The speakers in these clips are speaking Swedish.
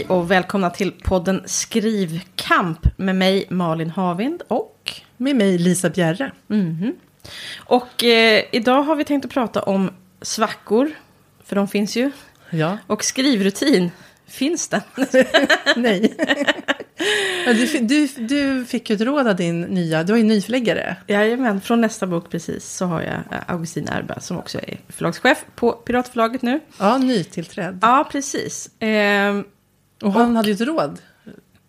Hej och välkomna till podden Skrivkamp med mig Malin Havind och... Med mig Lisa Bjerre. Och eh, idag har vi tänkt att prata om svackor, för de finns ju. Ja, Och skrivrutin, finns den? nej. Du, du, du fick ju ett råd av din nya, du har ju en ny förläggare. Jajamän, från nästa bok precis så har jag eh, Augustin Erba som också är förlagschef på Piratförlaget nu. Ja, nytillträdd. Ja, precis. Ehm, Och han hade ju ett råd.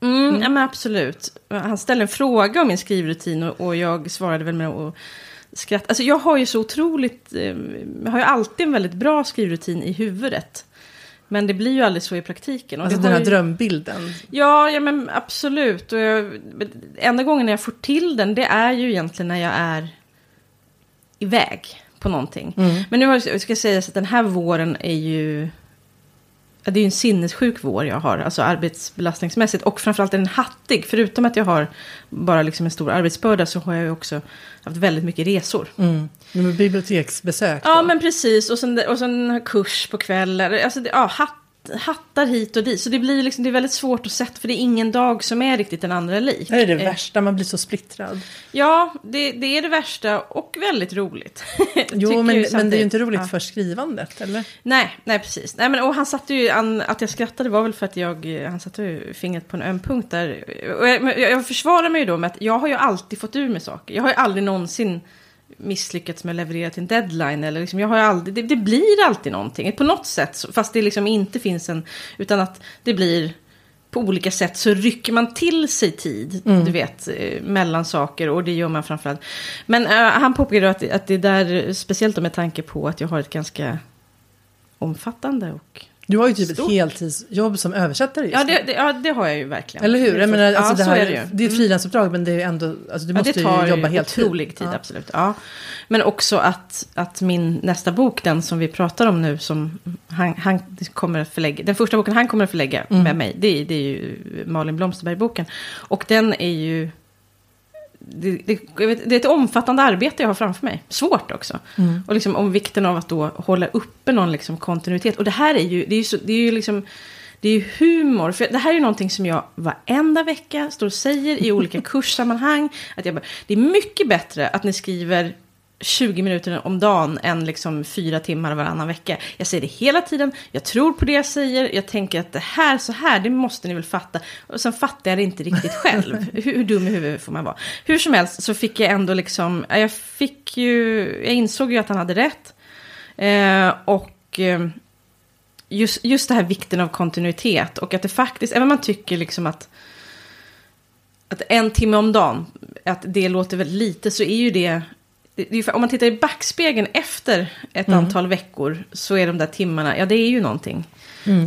Mm, Ja, men absolut. Han ställde en fråga om min skrivrutin och, och jag svarade väl med att skratta. Alltså jag har ju så otroligt, eh, jag har ju alltid en väldigt bra skrivrutin i huvudet. Men det blir ju aldrig så i praktiken. Och Alltså den här ju... drömbilden. Ja, ja men absolut. Och jag, enda gången jag får till den, det är ju egentligen när jag är iväg på någonting. Men nu har, jag ska säga att den här våren är ju... Ja, det är ju en sinnessjuk vår jag har, alltså arbetsbelastningsmässigt. Och framförallt är den hattig. Förutom att jag har bara liksom en stor arbetsbörda så har jag ju också haft väldigt mycket resor. Mm. Med biblioteksbesök. Ja, då. men precis. Och sen, och sen kurs på kvällar. Alltså, det, ja, hatt, hattar hit och dit. Så det blir liksom, det är väldigt svårt att sätta, för det är ingen dag som är riktigt den andra lik. Det är det Eh, värsta, man blir så splittrad. Ja, det, det är det värsta och väldigt roligt. Jo, men, men det är ju inte roligt Ja. för skrivandet, eller? Nej, nej precis. Nej, men, och han satte ju, an, att jag skrattade var väl för att jag, han satte ju fingret på en öm punkt där. Och jag, jag försvarar mig ju då med att jag har ju alltid fått ur mig saker. Jag har ju aldrig någonsin misslyckats med att leverera till en deadline. Eller liksom, jag har aldrig, det, det blir alltid någonting. På något sätt, fast det liksom inte finns en, utan att det blir på olika sätt så rycker man till sig tid, du vet, eh, mellan saker och det gör man framförallt. Men eh, han påpekade att, att det där, speciellt med tanke på att jag har ett ganska omfattande och... Du har ju typ Stort. ett heltidsjobb som översättare just Ja det, det, ja, det har jag ju verkligen. Eller hur? Jag menar, alltså ja, det, här, är det ju. det är ett frilansuppdrag, men det är ju ändå, alltså du Ja, måste tar ju jobba helt tid. otrolig tid, Ja. absolut. Ja. Men också att, att min nästa bok, den som vi pratar om nu, som han, han kommer att förlägga, den första boken han kommer att förlägga Mm. med mig, det, är- det är ju Malin Blomsterberg-boken. Och den är ju, det, det, är ett omfattande arbete jag har framför mig. Svårt också. Mm. Och liksom om vikten av att då hålla uppe någon liksom kontinuitet. Och det här är ju, det är ju, så, det är ju liksom, det är ju humor. För det här är ju någonting som jag varenda vecka står och säger i olika kurssammanhang. Att jag bara, det är mycket bättre att ni skriver 20 minuter om dagen än liksom fyra timmar varannan vecka. Jag säger det hela tiden, jag tror på det jag säger, jag tänker att det här, så här, det måste ni väl fatta. Och sen fattar jag det inte riktigt själv. hur, hur dum i huvudet får man vara? Hur som helst så fick jag ändå liksom, ja, jag fick ju, jag insåg ju att han hade rätt. Eh, och eh, just, just det här vikten av kontinuitet och att det faktiskt, även om man tycker liksom att att en timme om dagen, att det låter väldigt lite, så är ju det... för- om man tittar i backspegeln efter ett antal veckor så är de där timmarna, ja det är ju någonting.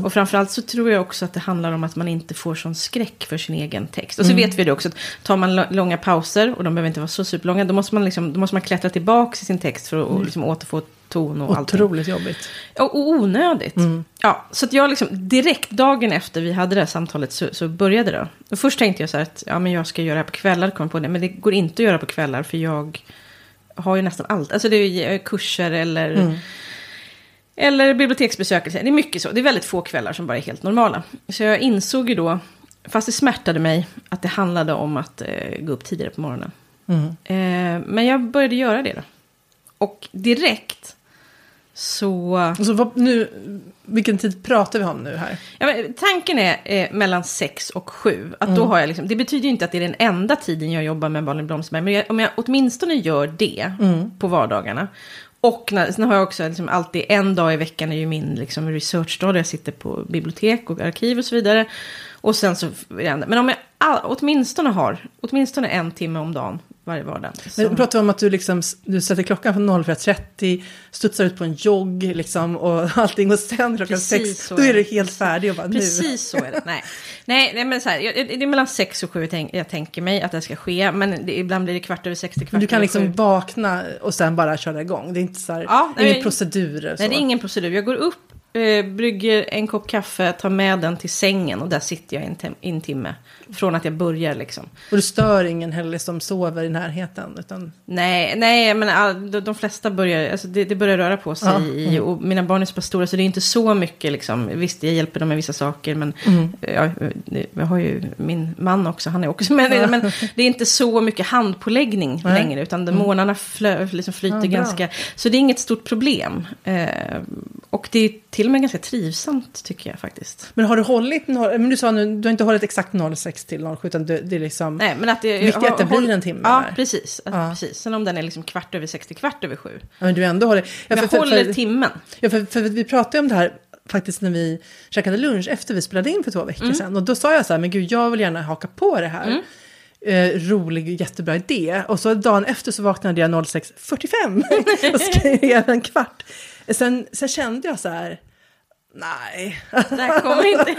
Och framförallt så tror jag också att det handlar om att man inte får sån skräck för sin egen text. Och så vet vi det också, att tar man långa pauser, och de behöver inte vara så superlånga, då måste man, liksom, då måste man klättra tillbaka i sin text för att och liksom återfå ton och allting. Otroligt jobbigt. Och, och onödigt. Ja, så att jag liksom direkt dagen efter vi hade det här samtalet så, så började det. Och först tänkte jag så här att ja, men jag ska göra det här på kvällar, kom på det. Men det går inte att göra på kvällar för jag har ju nästan allt. Alltså det är eh, kurser eller, eller biblioteksbesök. Det är mycket så. Det är väldigt få kvällar som bara är helt normala. Så jag insåg ju då, fast det smärtade mig, att det handlade om att eh, gå upp tidigare på morgonen. Mm. Eh, men jag började göra det då. Och direkt så... Och så, vad, nu, vilken tid pratar vi om nu här? Ja, men, tanken är eh, mellan 6 och 7. Att då har jag liksom, det betyder ju inte att det är den enda tiden jag jobbar med Malin Blomsterberg. Men jag, om jag åtminstone gör det på vardagarna. Och när, sen har jag också liksom alltid en dag i veckan är ju min liksom, researchdag. Där jag sitter på bibliotek och arkiv och så vidare. Och sen så, men om jag all, åtminstone har, åtminstone en timme om dagen varje vardag. Men som- pratar om att du, liksom, du sätter klockan på 04.30, studsar ut på en jogg liksom, och allting och sen klockan Precis sex, så då är du helt färdig och bara nu. Precis så är det. Nej, nej, nej men så här, jag- det är mellan sex och sju jag, jag tänker mig att det ska ske. Men det, ibland blir det kvart över sex till kvart du kan liksom sju. vakna och sen bara köra igång. Det är inte så här, Ja, nej, ingen procedur. Så. Nej, det är ingen procedur. Jag går upp eh, brygger en kopp kaffe, tar med den till sängen och där sitter jag en, tim- en timme. Från att jag börjar liksom. Och du stör ingen heller som sover i närheten. Utan, Nej, nej men all, de, de flesta börjar, alltså det, det börjar röra på sig. Ja, I, och mina barn är så pass stora så det är inte så mycket liksom. Visst, jag hjälper dem med vissa saker. Men ja, det- jag har ju min man också, han är också med. Men det är inte så mycket handpåläggning Nej. längre. Utan de månaderna flö, liksom flyter Ja, ganska. Så det är inget stort problem. Eh, och det är till och med ganska trivsamt tycker jag faktiskt. men har du hållit, men du sa nu, du har inte hållit exakt 06 till 07 utan det, det är liksom... Nej, men att det, Viktigt att det blir en timme Ja, precis. Att, Ja. precis. Sen om den är liksom kvart över sex till kvart över sju. Ja, men du ändå håller... Ja, jag för- för- håller för- timmen. Ja, för, för vi pratade om det här faktiskt när vi käkade lunch efter vi spelade in för två veckor Mm. sedan. Och då sa jag så här, men gud jag vill gärna haka på det här. Eh, rolig, jättebra idé. Och så dagen efter så vaknade jag 06.45 och skrev en kvart. Sen, sen kände jag så här, nej. Det kommer inte.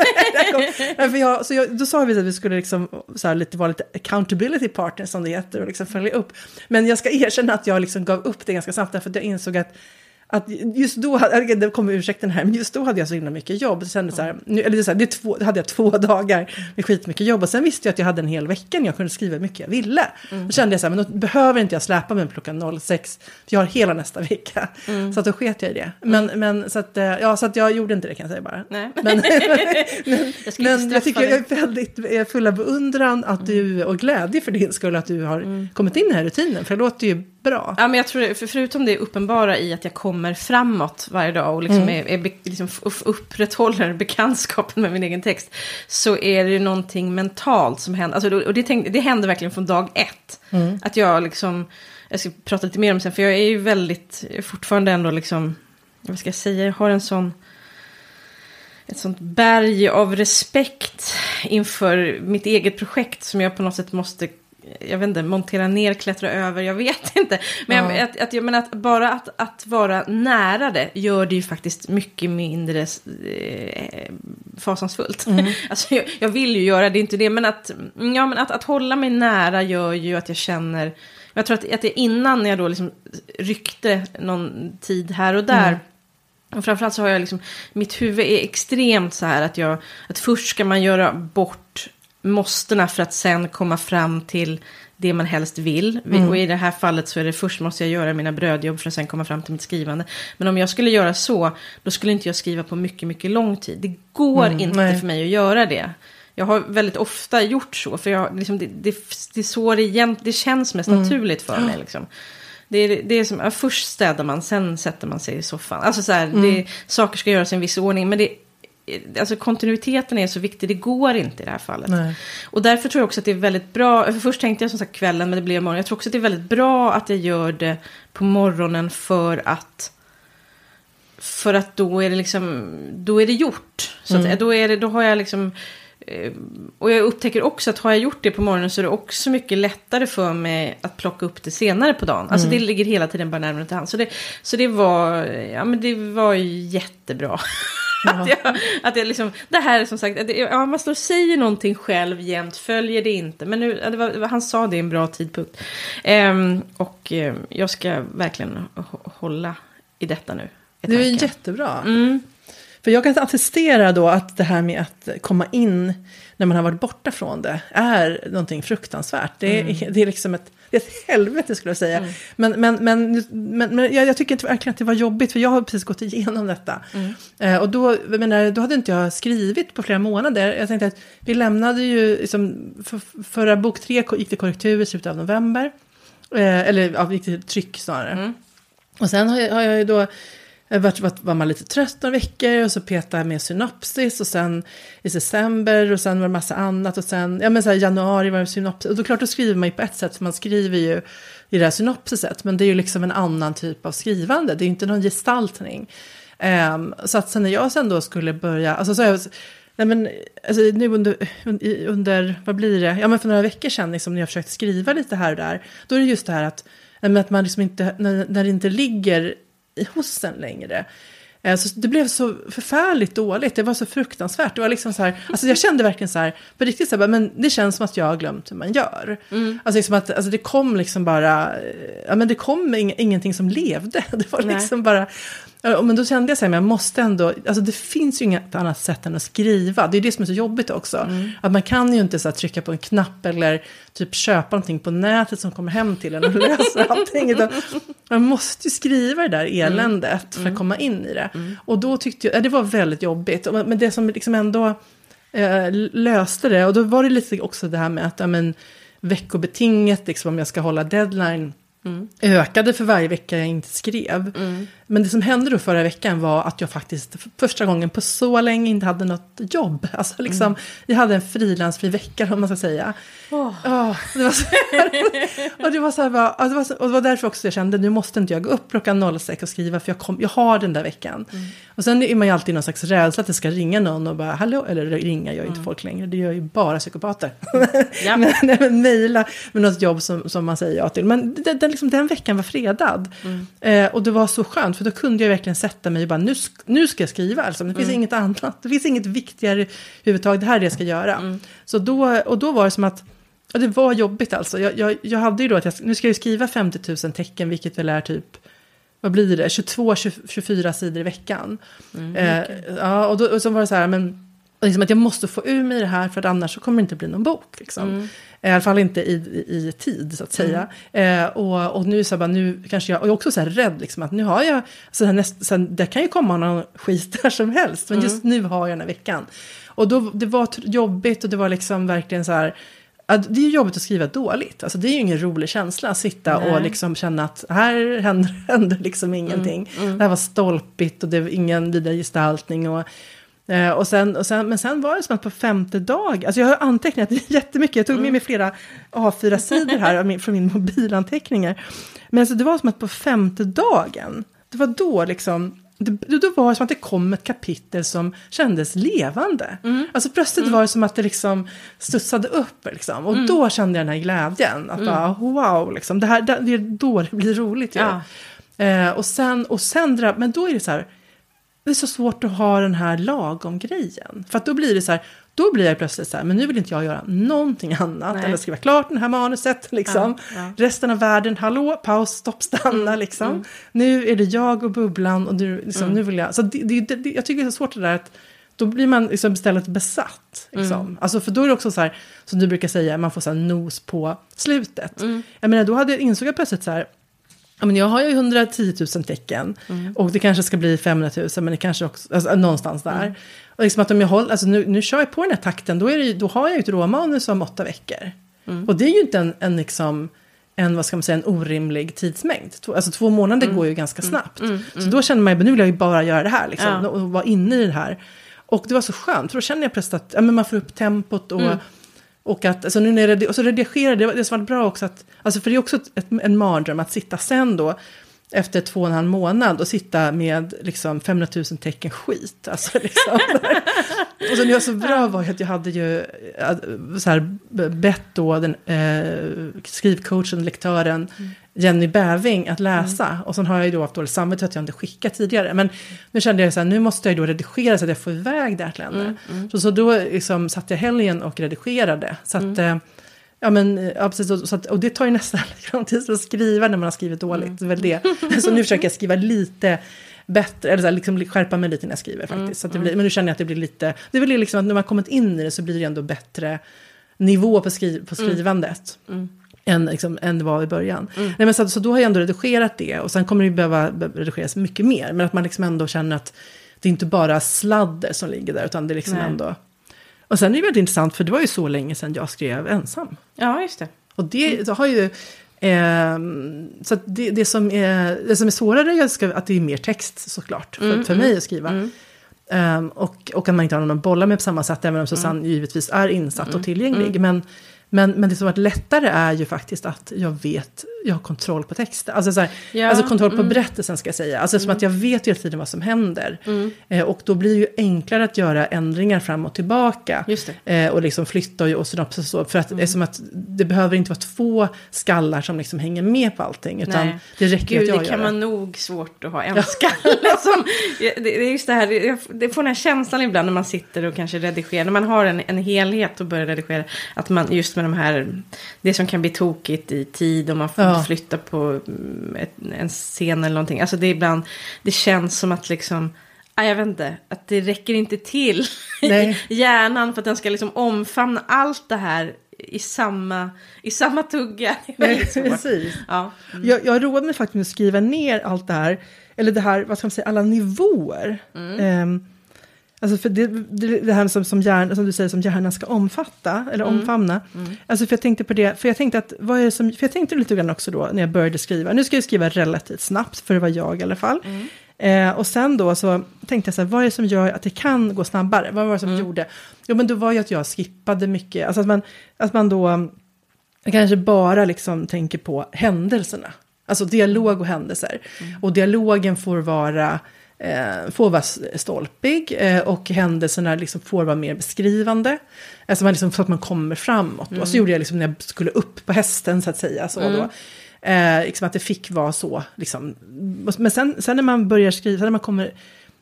För jag, så jag, då sa vi att vi skulle liksom, så här, lite, vara lite accountability partners som det heter och liksom följa upp. Men jag ska erkänna att jag liksom gav upp det ganska snabbt därför att jag insåg att att just då, det kommer ursäkten här, men just då hade jag så himla mycket jobb. Jag så här, nu, eller så här, det två, hade jag två dagar med skitmycket jobb. Och sen visste jag att jag hade en hel vecka när jag kunde skriva hur mycket jag ville. Då kände jag så här, men då behöver inte jag släpa mig klockan 06. För jag har hela nästa vecka. Så att då sket jag i det. Men, men så att, eh, ja, så att jag gjorde inte det kan jag säga bara. Nej. Men, Jag ska men jag tycker jag är väldigt jag är full av beundran att du, och glädje för din skull att du har kommit in i den här rutinen. För det låter ju bra. Ja, men jag tror för förutom det uppenbara i att jag kommer framåt varje dag och liksom, är, är, be- liksom upprätthåller bekantskapen med min egen text. Så är det ju någonting mentalt som händer. Alltså, och det, tänk, det händer verkligen från dag ett. Att jag liksom, jag ska prata lite mer om det sen, för jag är ju väldigt, är fortfarande ändå liksom, vad ska jag säga, jag har en sån ett sånt berg av respekt inför mitt eget projekt som jag på något sätt måste jag vet inte, montera ner, klättra över, jag vet inte. Men, Ja. jag, att, att, jag menar att bara att, att vara nära det gör det ju faktiskt mycket mindre eh, fasansfullt. alltså, jag, jag vill ju göra det, inte det, men att, ja, men att, att hålla mig nära gör ju att jag känner jag tror att, att det innan jag då liksom ryckte någon tid här och där och framförallt så har jag liksom, mitt huvud är extremt så här att jag, att först ska man göra bort måstena för att sen komma fram till det man helst vill. Och i det här fallet så är det först måste jag göra mina brödjobb för att sen komma fram till mitt skrivande. Men om jag skulle göra så, då skulle inte jag skriva på mycket, mycket lång tid. Det går inte nej. för mig att göra det. Jag har väldigt ofta gjort så, för jag, liksom, det, det, det är så det, egent, det känns mest naturligt för mig. Liksom. Det är, det är som, ja, först städar man, sen sätter man sig i soffan. Alltså så här, det, saker ska göras i en viss ordning, men det, alltså kontinuiteten är så viktig, det går inte i det här fallet. Nej. Och därför tror jag också att det är väldigt bra, för först tänkte jag som sagt kvällen, men det blev morgon. Jag tror också att det är väldigt bra att jag gör det på morgonen för att för att då är det liksom, då är det gjort. Så att, då, är det, då har jag liksom, eh, och jag upptäcker också att har jag gjort det på morgonen så är det också mycket lättare för mig att plocka upp det senare på dagen. Alltså det ligger hela tiden bara närmare till hand. Så det, så det var, ja men det var jättebra. att jag, att jag liksom, det här är som sagt, att det, ja, man står och säger någonting själv jämt, följer det inte. Men nu, det var, han sa det i en bra tidpunkt. Ehm, och eh, jag ska verkligen hå- hålla i detta nu. är Det är jättebra. Mm. För jag kan attestera då att det här med att komma in när man har varit borta från det är någonting fruktansvärt. Det är, det är liksom ett, det är ett helvete skulle jag säga. Men, men, men, men, men jag, jag tycker inte verkligen att det var jobbigt för jag har precis gått igenom detta. Eh, och då, jag menar, då hade inte jag skrivit på flera månader. Jag tänkte att vi lämnade ju, liksom, för, förra bok tre gick det korrektur i slutet av november. Eh, eller ja, gick det tryck snarare. Och sen har jag, har jag ju då Eh, jag varit, var man lite trött några veckor och så petade jag med synopsis och sen i december och sen var det massa annat och sen ja men så här, januari var det synopsis. Och då klart då skriver man ju på ett sätt för man skriver ju i det här synopsiset men det är ju liksom en annan typ av skrivande. Det är ju inte någon gestaltning. Um, så att sen när jag sen då skulle börja, alltså så jag, Nej men alltså nu under, under, vad blir det, ja men för några veckor sedan liksom när jag försökte skriva lite här och där, då är det just det här att, nej, men att man liksom inte, när, när det inte ligger hos en längre. Eh, Så det blev så förfärligt dåligt, det var så fruktansvärt. Det var liksom så här, alltså jag kände verkligen så här, på riktigt så här, men det känns som att jag har glömt hur man gör. Alltså, liksom att, alltså det kom liksom bara, eh, ja men det kom ing, ingenting som levde. Det var Nej. liksom bara, Ja, Men då kände jag så här, men jag måste ändå, alltså det finns ju inget annat sätt än att skriva. Det är det som är så jobbigt också. Att man kan ju inte så här, trycka på en knapp eller typ köpa någonting på nätet som kommer hem till en och löser allting. Utan man måste ju skriva det där eländet för att komma in i det. Och då tyckte jag, ja, det var väldigt jobbigt. Men det som liksom ändå eh, löste det, och då var det lite också det här med att ja, men, veckobetinget, liksom, om jag ska hålla deadline, ökade för varje vecka jag inte skrev. Men det som hände då förra veckan var att jag faktiskt för första gången på så länge inte hade något jobb. Alltså liksom, jag hade en frilansfri vecka om man ska säga. Det var så och det var så här, bara, ja, det var så, och det var därför också jag kände, nu måste inte jag gå upp klockan 06 och skriva, för jag, kom, jag har den där veckan. Och sen är man ju alltid någon slags rädsla att det ska ringa någon och bara, hallå, eller ringa gör ju inte folk längre, det gör ju bara psykopater. Ja. men, nej, men mejla med något jobb som, som man säger ja till. Men den, den, liksom, den veckan var fredad. Eh, och det var så skönt, för då kunde jag verkligen sätta mig och bara, nu, nu ska jag skriva. Alltså. Det finns inget annat, det finns inget viktigare överhuvudtaget, det här är det jag ska göra. Så då, och då var det som att, ja, det var jobbigt alltså. Jag, jag, jag hade ju då att jag, nu ska jag ju skriva 50 000 tecken, vilket väl är typ, vad blir det, 22-24 sidor i veckan. eh, ja, och, då, och så var det så här, men liksom att jag måste få ur mig det här för att annars så kommer det inte bli någon bok. Liksom. I alla fall inte i, i, i tid så att säga. Eh, och, och nu så här, bara, nu kanske jag, och jag är också så här rädd liksom att nu har jag, så här, näst, så här, det kan ju komma någon skit där som helst, men just nu har jag den här veckan. Och då, det var jobbigt och det var liksom verkligen så här, det är ju jobbigt att skriva dåligt. Alltså, det är ju ingen rolig känsla att sitta och Nej. liksom känna att här händer, händer liksom ingenting. Det här var stolpigt och det var ingen vidare gestaltning. Och, eh, och sen, och sen, men sen var det som att på femte dag, alltså jag har antecknat jättemycket, jag tog med mig flera A4-sidor här från min mobilanteckningar. Men alltså, det var som att på femte dagen, det var då liksom det, då var det som att det kom ett kapitel som kändes levande. Alltså plötsligt var det som att det liksom studsade upp. Liksom. Och då kände jag den här glädjen. Att bara, wow, liksom, det, här, det, det är då det blir roligt. ju. Ja. Eh, och sen, och sen, men då är det så här, det är så svårt att ha den här lagom grejen. För att då blir det så här, då blir jag plötsligt så här, men nu vill inte jag göra någonting annat Nej. än att skriva klart det här manuset. Liksom. Ja, ja. Resten av världen, hallå, paus, stopp, stanna liksom. Nu är det jag och bubblan och du, liksom, nu vill jag. Så det, det, det, jag tycker det är så svårt det där att då blir man liksom istället besatt. Liksom. Alltså, för då är det också så här, som du brukar säga, man får så här nos på slutet. Jag menar, då hade, insåg jag plötsligt så här, Ja, men jag har ju 110 000 tecken och det kanske ska bli 500 000 men det kanske också, alltså, någonstans där. Och liksom att om jag håller, alltså nu, nu kör jag på den här takten då, är det, då har jag ju ett råmanus om åtta veckor. Och det är ju inte en, en, liksom, en, vad ska man säga, en orimlig tidsmängd. Alltså två månader går ju ganska snabbt. Så då känner man ju, nu vill jag ju bara göra det här liksom, Ja. och vara inne i det här. Och det var så skönt, för då känner jag plötsligt att ja, men man får upp tempot och och att, alltså nu när jag och så redigerade, det, det som var bra också att, alltså för det är också ett, en mardröm att sitta sen då, efter två och en halv månad och sitta med liksom 500 000 tecken skit. Alltså liksom. och sen det var så bra var ju att jag hade ju eh, så här, bett då den eh, skrivcoachen, lektören mm. Jenny Bäving att läsa. Och sen har jag ju då haft dåligt samvete att jag inte skickat tidigare. Men nu kände jag så här, nu måste jag ju då redigera så att jag får iväg det här till henne. Så, så då liksom satt jag helgen och redigerade. Så att, eh, Ja, men, eh, ja, precis. Och, så att, och det tar ju nästan lika lång tid att skriva när man har skrivit dåligt. Det är väl det. Så nu försöker jag skriva lite bättre, eller så här, liksom skärpa mig lite när jag skriver faktiskt. Så det blir, men nu känner jag att det blir lite, det är väl liksom att när man kommit in i det så blir det ändå bättre nivå på, skri, på skrivandet. Än, liksom, än det var i början. Nej, men så, så då har jag ändå redigerat det och sen kommer det behöva be- redigeras mycket mer. Men att man liksom ändå känner att det är inte bara sladder som ligger där utan det är liksom Nej. ändå... Och sen är det väldigt intressant för det var ju så länge sedan jag skrev ensam. Ja, just det. Och det så har ju... ehm, så det, det, som är, det som är svårare är att det är mer text såklart för, för mig att skriva. Ehm, och, och att man inte har någon att bolla med på samma sätt, även om Susanne givetvis är insatt och tillgänglig. Men, men, men det som har varit lättare är ju faktiskt att jag vet, jag har kontroll på texten. Alltså, så här, Ja, alltså kontroll på berättelsen ska jag säga. Alltså som att jag vet hela tiden vad som händer. Eh, och då blir det ju enklare att göra ändringar fram och tillbaka. Eh, och liksom flytta och, och synopsis och så. För att det är som att det behöver inte vara två skallar som liksom hänger med på allting. Utan Nej. det räcker Gud, att jag det gör kan det. man nog svårt att ha en skalle som... Det det är just det här, det får den här känslan ibland när man sitter och kanske redigerar. När man har en, en helhet och börjar redigera. Att man just med de här, det som kan bli tokigt i tid och man får Ja. Ja. flytta på mm, ett, en scen eller någonting. Alltså det är ibland, det känns som att liksom, ja, jag vet inte, att det räcker inte till i hjärnan för att den ska liksom omfamna allt det här i samma, i samma tugga. Nej, precis. Ja. Jag, jag roade mig faktiskt med att skriva ner allt det här, eller det här, vad ska man säga, alla nivåer. Ehm, alltså för det, det, det här som, som, hjärn, som du säger som hjärnan ska omfatta, eller omfamna. Alltså för jag tänkte på det, för jag tänkte att, vad är som, för jag tänkte lite grann också då när jag började skriva, nu ska jag skriva relativt snabbt, för det var jag i alla fall. Eh, och sen då så tänkte jag så här, vad är det som gör att det kan gå snabbare? Vad var det som gjorde? Jo men då var ju att jag skippade mycket, alltså att man, att man då kanske bara liksom tänker på händelserna. Alltså dialog och händelser. Och dialogen får vara, eh, får vara stolpig eh, och händelserna liksom får vara mer beskrivande. Alltså man liksom, så att man kommer framåt. Och så gjorde jag liksom när jag skulle upp på hästen så att säga. Så då. Eh, liksom att det fick vara så. Liksom. Men sen, sen när man börjar skriva, när man kommer...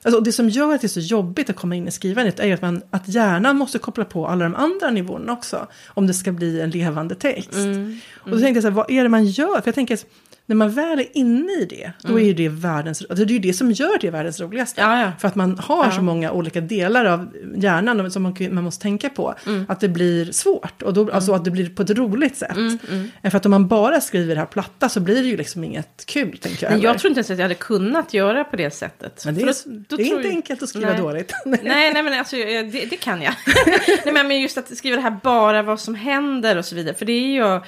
Alltså, det som gör att det är så jobbigt att komma in i skrivandet är ju att, man, att hjärnan måste koppla på alla de andra nivåerna också. Om det ska bli en levande text. Och då tänkte jag så här, vad är det man gör? För jag tänker när man väl är inne i det, då är ju det världens, alltså det är ju det som gör det världens roligaste. Ja, ja. För att man har Ja. så många olika delar av hjärnan som man, man måste tänka på. Mm. Att det blir svårt, och då, alltså att det blir på ett roligt sätt. Mm, För att om man bara skriver det här platta så blir det ju liksom inget kul, tänker jag. Men jag tror inte ens att jag hade kunnat göra på det sättet. Men det är, då- då det är inte jag- enkelt att skriva Nej. dåligt. Nej, nej men alltså, det, det kan jag. nej, men just att skriva det här bara vad som händer och så vidare. För det är ju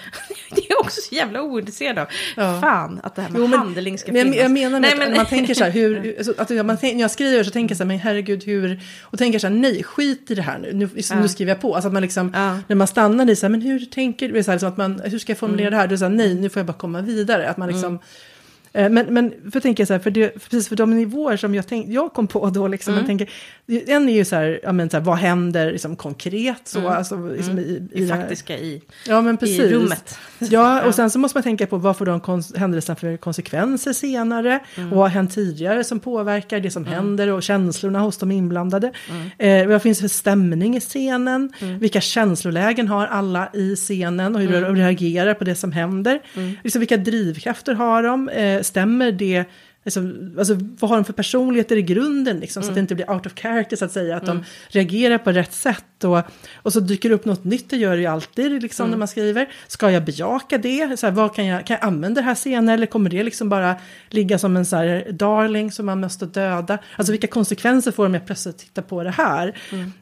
det är också så jävla ointresserad av. Ja. Fan att det här med Jo, men- handling ska men jag, finnas. jag menar nej, att men, man tänker så här, hur, alltså, att man, när jag skriver så tänker jag så här, men herregud hur, och tänker så här, nej, skit i det här nu, nu, nu skriver jag på. Alltså att man liksom, Ja. när man stannar i så här, men hur tänker du, så här, liksom att man, hur ska jag Mm. formulera det här? Du säger nej, nu får jag bara komma vidare. Att man liksom, eh, men, men för tänker jag så här, för, det, precis för de nivåer som jag, tänk, jag kom på då, liksom, Mm. man tänker, en är ju så här, men, så här vad händer liksom, konkret så, alltså, liksom, i, i, Mm. det det här- faktiska i, Ja, men precis. i rummet. Ja, och sen så måste man tänka på vad får de kons- händelserna för konsekvenser senare. Mm. Och vad har hänt tidigare som påverkar det som händer och känslorna hos de inblandade. Mm. Eh, vad finns det för stämning i scenen? Vilka känslolägen har alla i scenen och hur Mm. de reagerar på det som händer? Liksom, vilka drivkrafter har de? Eh, stämmer det? Alltså, alltså, vad har de för personligheter i grunden? Liksom, Så att det inte blir out of character så att säga. Att de reagerar på rätt sätt. Och, och så dyker det upp något nytt, det gör det ju alltid liksom, när man skriver. Ska jag bejaka det? Så här, vad kan, jag, kan jag använda det här senare? Eller kommer det liksom bara ligga som en så här, darling som man måste döda? Alltså vilka konsekvenser får det om jag plötsligt tittar på det här?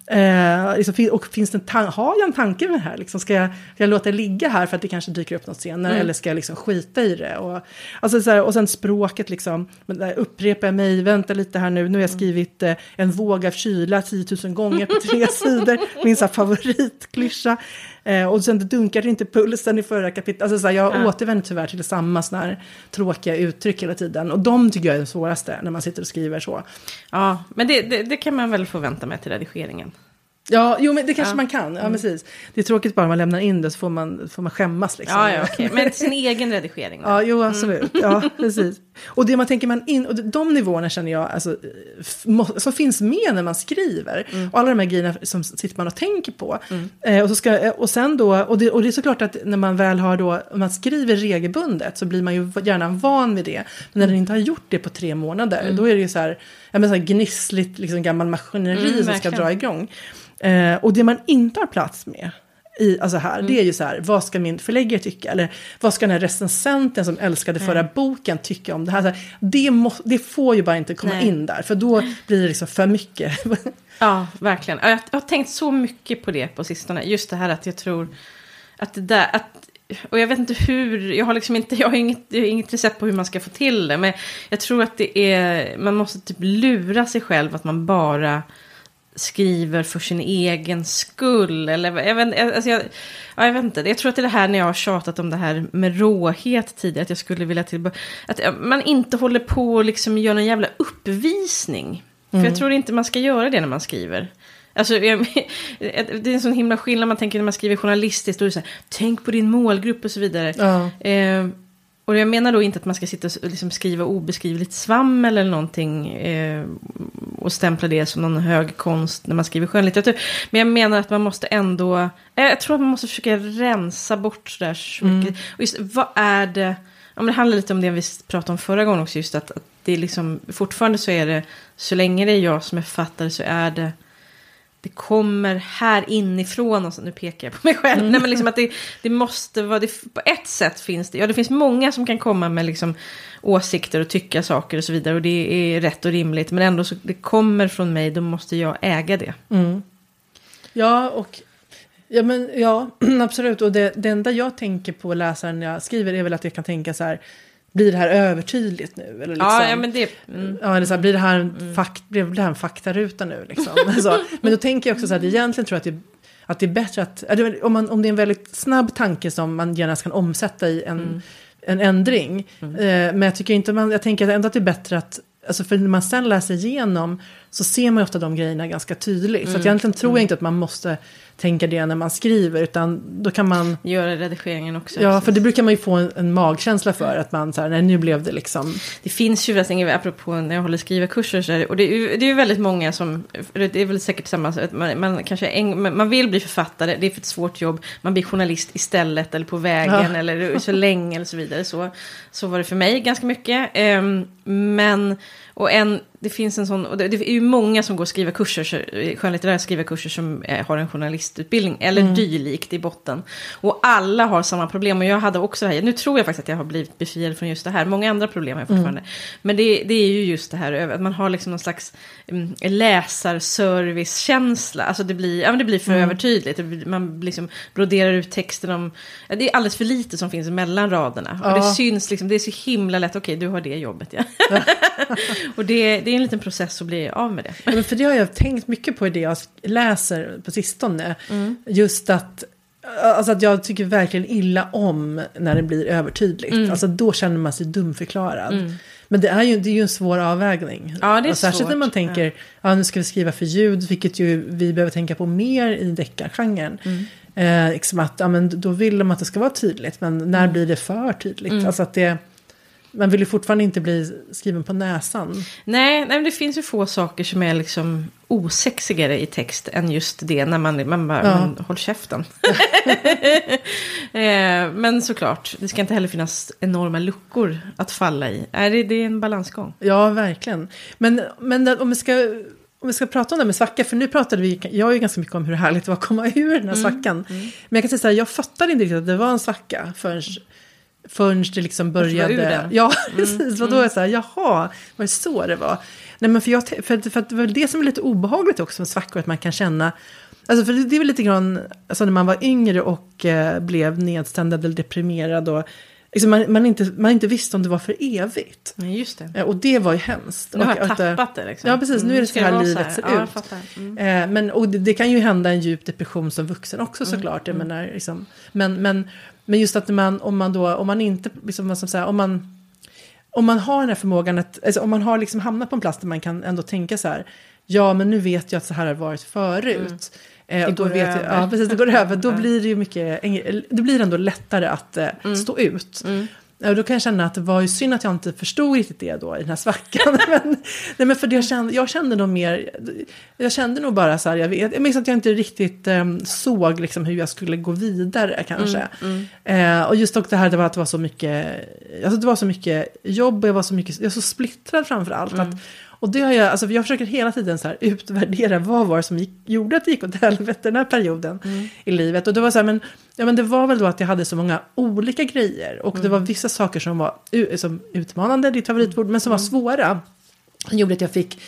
Eh, liksom, och finns det en har jag en tanke med det här? Liksom, ska, jag, ska jag låta det ligga här för att det kanske dyker upp något senare? Eller ska jag liksom skita i det? Och, alltså, så här, och sen språket liksom. Men där upprepar jag mig, vänta lite här nu. Nu har jag skrivit eh, en våg av kyla 10 000 gånger på tre sidor. Min så här, favoritklyscha. Eh, och sen dunkar det inte pulsen i förra kapitlet. Alltså, så här, jag Ja. återvänder tyvärr till samma såna här tråkiga uttryck hela tiden. Och de tycker jag är det svåraste när man sitter och skriver så. Ja, men det, det, det kan man väl få vänta med till redigeringen. Ja, jo men det kanske Ja. man kan. Ja, precis. Det är tråkigt bara om man lämnar in det så får man, får man skämmas liksom. Ja, ja, okej. Men sin egen redigering. då. Ja, jo absolut. Ja, precis. Och det man tänker man in, och de nivåerna känner jag, alltså, som finns med när man skriver. Och alla de här grejerna som sitter man och tänker på. Eh, och, så ska, eh, och sen då, och det, och det är såklart att när man väl har då, om man skriver regelbundet så blir man ju gärna van vid det. Men när den inte har gjort det på tre månader, då är det ju så här, ja, men så här gnissligt liksom gammal maskineri Mm, som ska dra igång. Eh, och det man inte har plats med, i, alltså här, Mm. det är ju så här, vad ska min förläggare tycka? Eller vad ska den här recensenten som älskade förra Mm. boken tycka om det här? Så här det, må, det får ju bara inte komma Nej. in där, för då blir det liksom för mycket. Ja, verkligen. Ja, Jag, jag har tänkt så mycket på det på sistone. Just det här att jag tror att det där... Att, och jag vet inte hur, jag har liksom inte, jag har inget, jag har inget recept på hur man ska få till det. Men jag tror att det är, man måste typ lura sig själv att man bara skriver för sin egen skull. Eller jag vet, alltså jag, ja, jag vet inte, jag tror att det är det här när jag har tjatat om det här med råhet tidigare. Att jag skulle vilja tillbaka, att man inte håller på och liksom gör en jävla uppvisning. För jag tror inte man ska göra det när man skriver. Alltså, jag, det är en sån himla skillnad man tänker när man skriver journalistiskt. Då är det så här, tänk på din målgrupp och så vidare. Ja. Eh, och jag menar då inte att man ska sitta och liksom skriva obeskrivligt svammel eller någonting. Eh, och stämpla det som någon hög konst när man skriver skönlitteratur. Men jag menar att man måste ändå, eh, jag tror att man måste försöka rensa bort sådär så mycket. Och just vad är det, ja, men det handlar lite om det vi pratade om förra gången också. Just att, att det är liksom, fortfarande så är det, så länge det är jag som är författare så är det det kommer här inifrån och så, nu pekar jag på mig själv. Mm. Nej, men liksom att det, det måste vara, det, på ett sätt finns det, ja det finns många som kan komma med liksom åsikter och tycka saker och så vidare och det är rätt och rimligt. Men ändå så det kommer från mig, då måste jag äga det. Mm. Ja, och ja, men, ja, absolut. Och det, det enda jag tänker på läsaren när jag skriver är väl att jag kan tänka så här, blir det här övertydligt nu? Eller liksom, ja, ja, men det... Mm. Ja, eller så här, blir, det här en mm. fakt, blir det här en faktaruta nu? Liksom? alltså, men då tänker jag också så här, egentligen tror jag att det, att det är bättre att... Om, man, om det är en väldigt snabb tanke som man genast kan omsätta i en, mm. en ändring. Mm. Eh, men jag tycker inte man... Jag tänker ändå att det är bättre att... Alltså för när man sen läser igenom så ser man ofta de grejerna ganska tydligt. Så mm. egentligen tror jag inte att man måste tänka det när man skriver. Utan då kan man... Göra redigeringen också. Ja, för det brukar man ju få en, en magkänsla för. Att man så här, nej nu blev det liksom. Det finns ju förresten, apropå när jag håller skrivarkurser. Så här, och det är ju det är väldigt många som, det är väl säkert samma, man, man, kanske en, man vill bli författare, det är för ett svårt jobb. Man blir journalist istället eller på vägen ja. eller så länge eller så vidare. Så, så var det för mig ganska mycket. Um, men, och en det finns en sån, och det, det är ju många som går skrivarkurser, skönlitterära skrivarkurser som är, har en journalistutbildning eller mm. dylikt i botten. Och alla har samma problem och jag hade också det här, nu tror jag faktiskt att jag har blivit befriad från just det här, många andra problem har jag fortfarande. Mm. Men det, det, är ju just det här att man har liksom någon slags um, läsarservicekänsla, alltså det blir, ja, men det blir för mm. övertydligt, man liksom broderar ut texten om, det är alldeles för lite som finns mellan raderna. Ja. Och det syns liksom, det är så himla lätt, okej okay, du har det jobbet ja. och det, det är en liten process att bli av med det. Men för det har jag tänkt mycket på i det jag läser på sistone. Mm. Just att Alltså att jag tycker verkligen illa om när det blir övertydligt. Mm. Alltså då känner man sig dumförklarad. Mm. Men det är, ju, det är ju en svår avvägning. Ja, det är Särskilt svårt. när man tänker, ja. ja. nu ska vi skriva för ljud, vilket ju vi behöver tänka på mer i deckargenren. Mm. Eh, liksom att, ja, men då vill de att det ska vara tydligt, men när mm. blir det för tydligt? Mm. Alltså att det man vill ju fortfarande inte bli skriven på näsan. Nej, nej men det finns ju få saker som är liksom osexigare i text än just det när man, man bara, ja. men, håll käften. eh, men såklart, det ska inte heller finnas enorma luckor att falla i. Är det, det är en balansgång. Ja, verkligen. Men, men om vi ska om vi ska prata om det med svacka, för nu pratade vi, jag har ju ganska mycket om hur härligt det var att komma ur den här mm, svackan. Mm. Men jag kan säga så här, jag fattade inte riktigt att det var en svacka förrän Förrän det liksom började. Ja, mm. precis. Och då är jag så här, jaha, var det så det var? Nej, men för, jag, för, för det var det som är lite obehagligt också med svackor, att man kan känna Alltså för det är väl lite grann, alltså när man var yngre och eh, blev nedstämd eller deprimerad och liksom man, man, inte, man inte visste om det var för evigt. Nej, just det. Eh, och det var ju hemskt. Nu har jag tappat det liksom. Ja, precis. Mm, nu är det så här det livet ser ja, ut. Mm. Eh, men, och det, det, kan ju hända en djup depression som vuxen också mm, såklart. Mm. menar, liksom, men, men, men just att man, om man då, om man inte, liksom, som säga, om man, om man har den här förmågan att, alltså, om man har liksom hamnat på en plats där man kan ändå tänka så här, ja men nu vet jag att så här har varit förut. Mm. Eh, går vet över. Jag, ja, precis, det går över. Då blir det ju mycket, det blir ändå lättare att eh, mm. stå ut. Mm. Och då kan jag känna att det var ju synd att jag inte förstod riktigt det då i den här svackan. men, nej, men för jag, kände, jag kände nog mer, jag kände nog bara så här, jag, vet, jag minns att jag inte riktigt um, såg liksom hur jag skulle gå vidare kanske. Mm, mm. Uh, och just också det här det var att det var så mycket, alltså det var så mycket jobb och jag var så mycket, jag var så splittrad framför allt. Mm. Att, och det har jag, alltså jag försöker hela tiden så här utvärdera vad var det som gick, gjorde att det gick åt helvete den här perioden mm. i livet. Och det var så här, men, ja, men det var väl då att jag hade så många olika grejer. Och mm. det var vissa saker som var som utmanande, ditt favoritord, men som var mm. svåra. Det gjorde att jag fick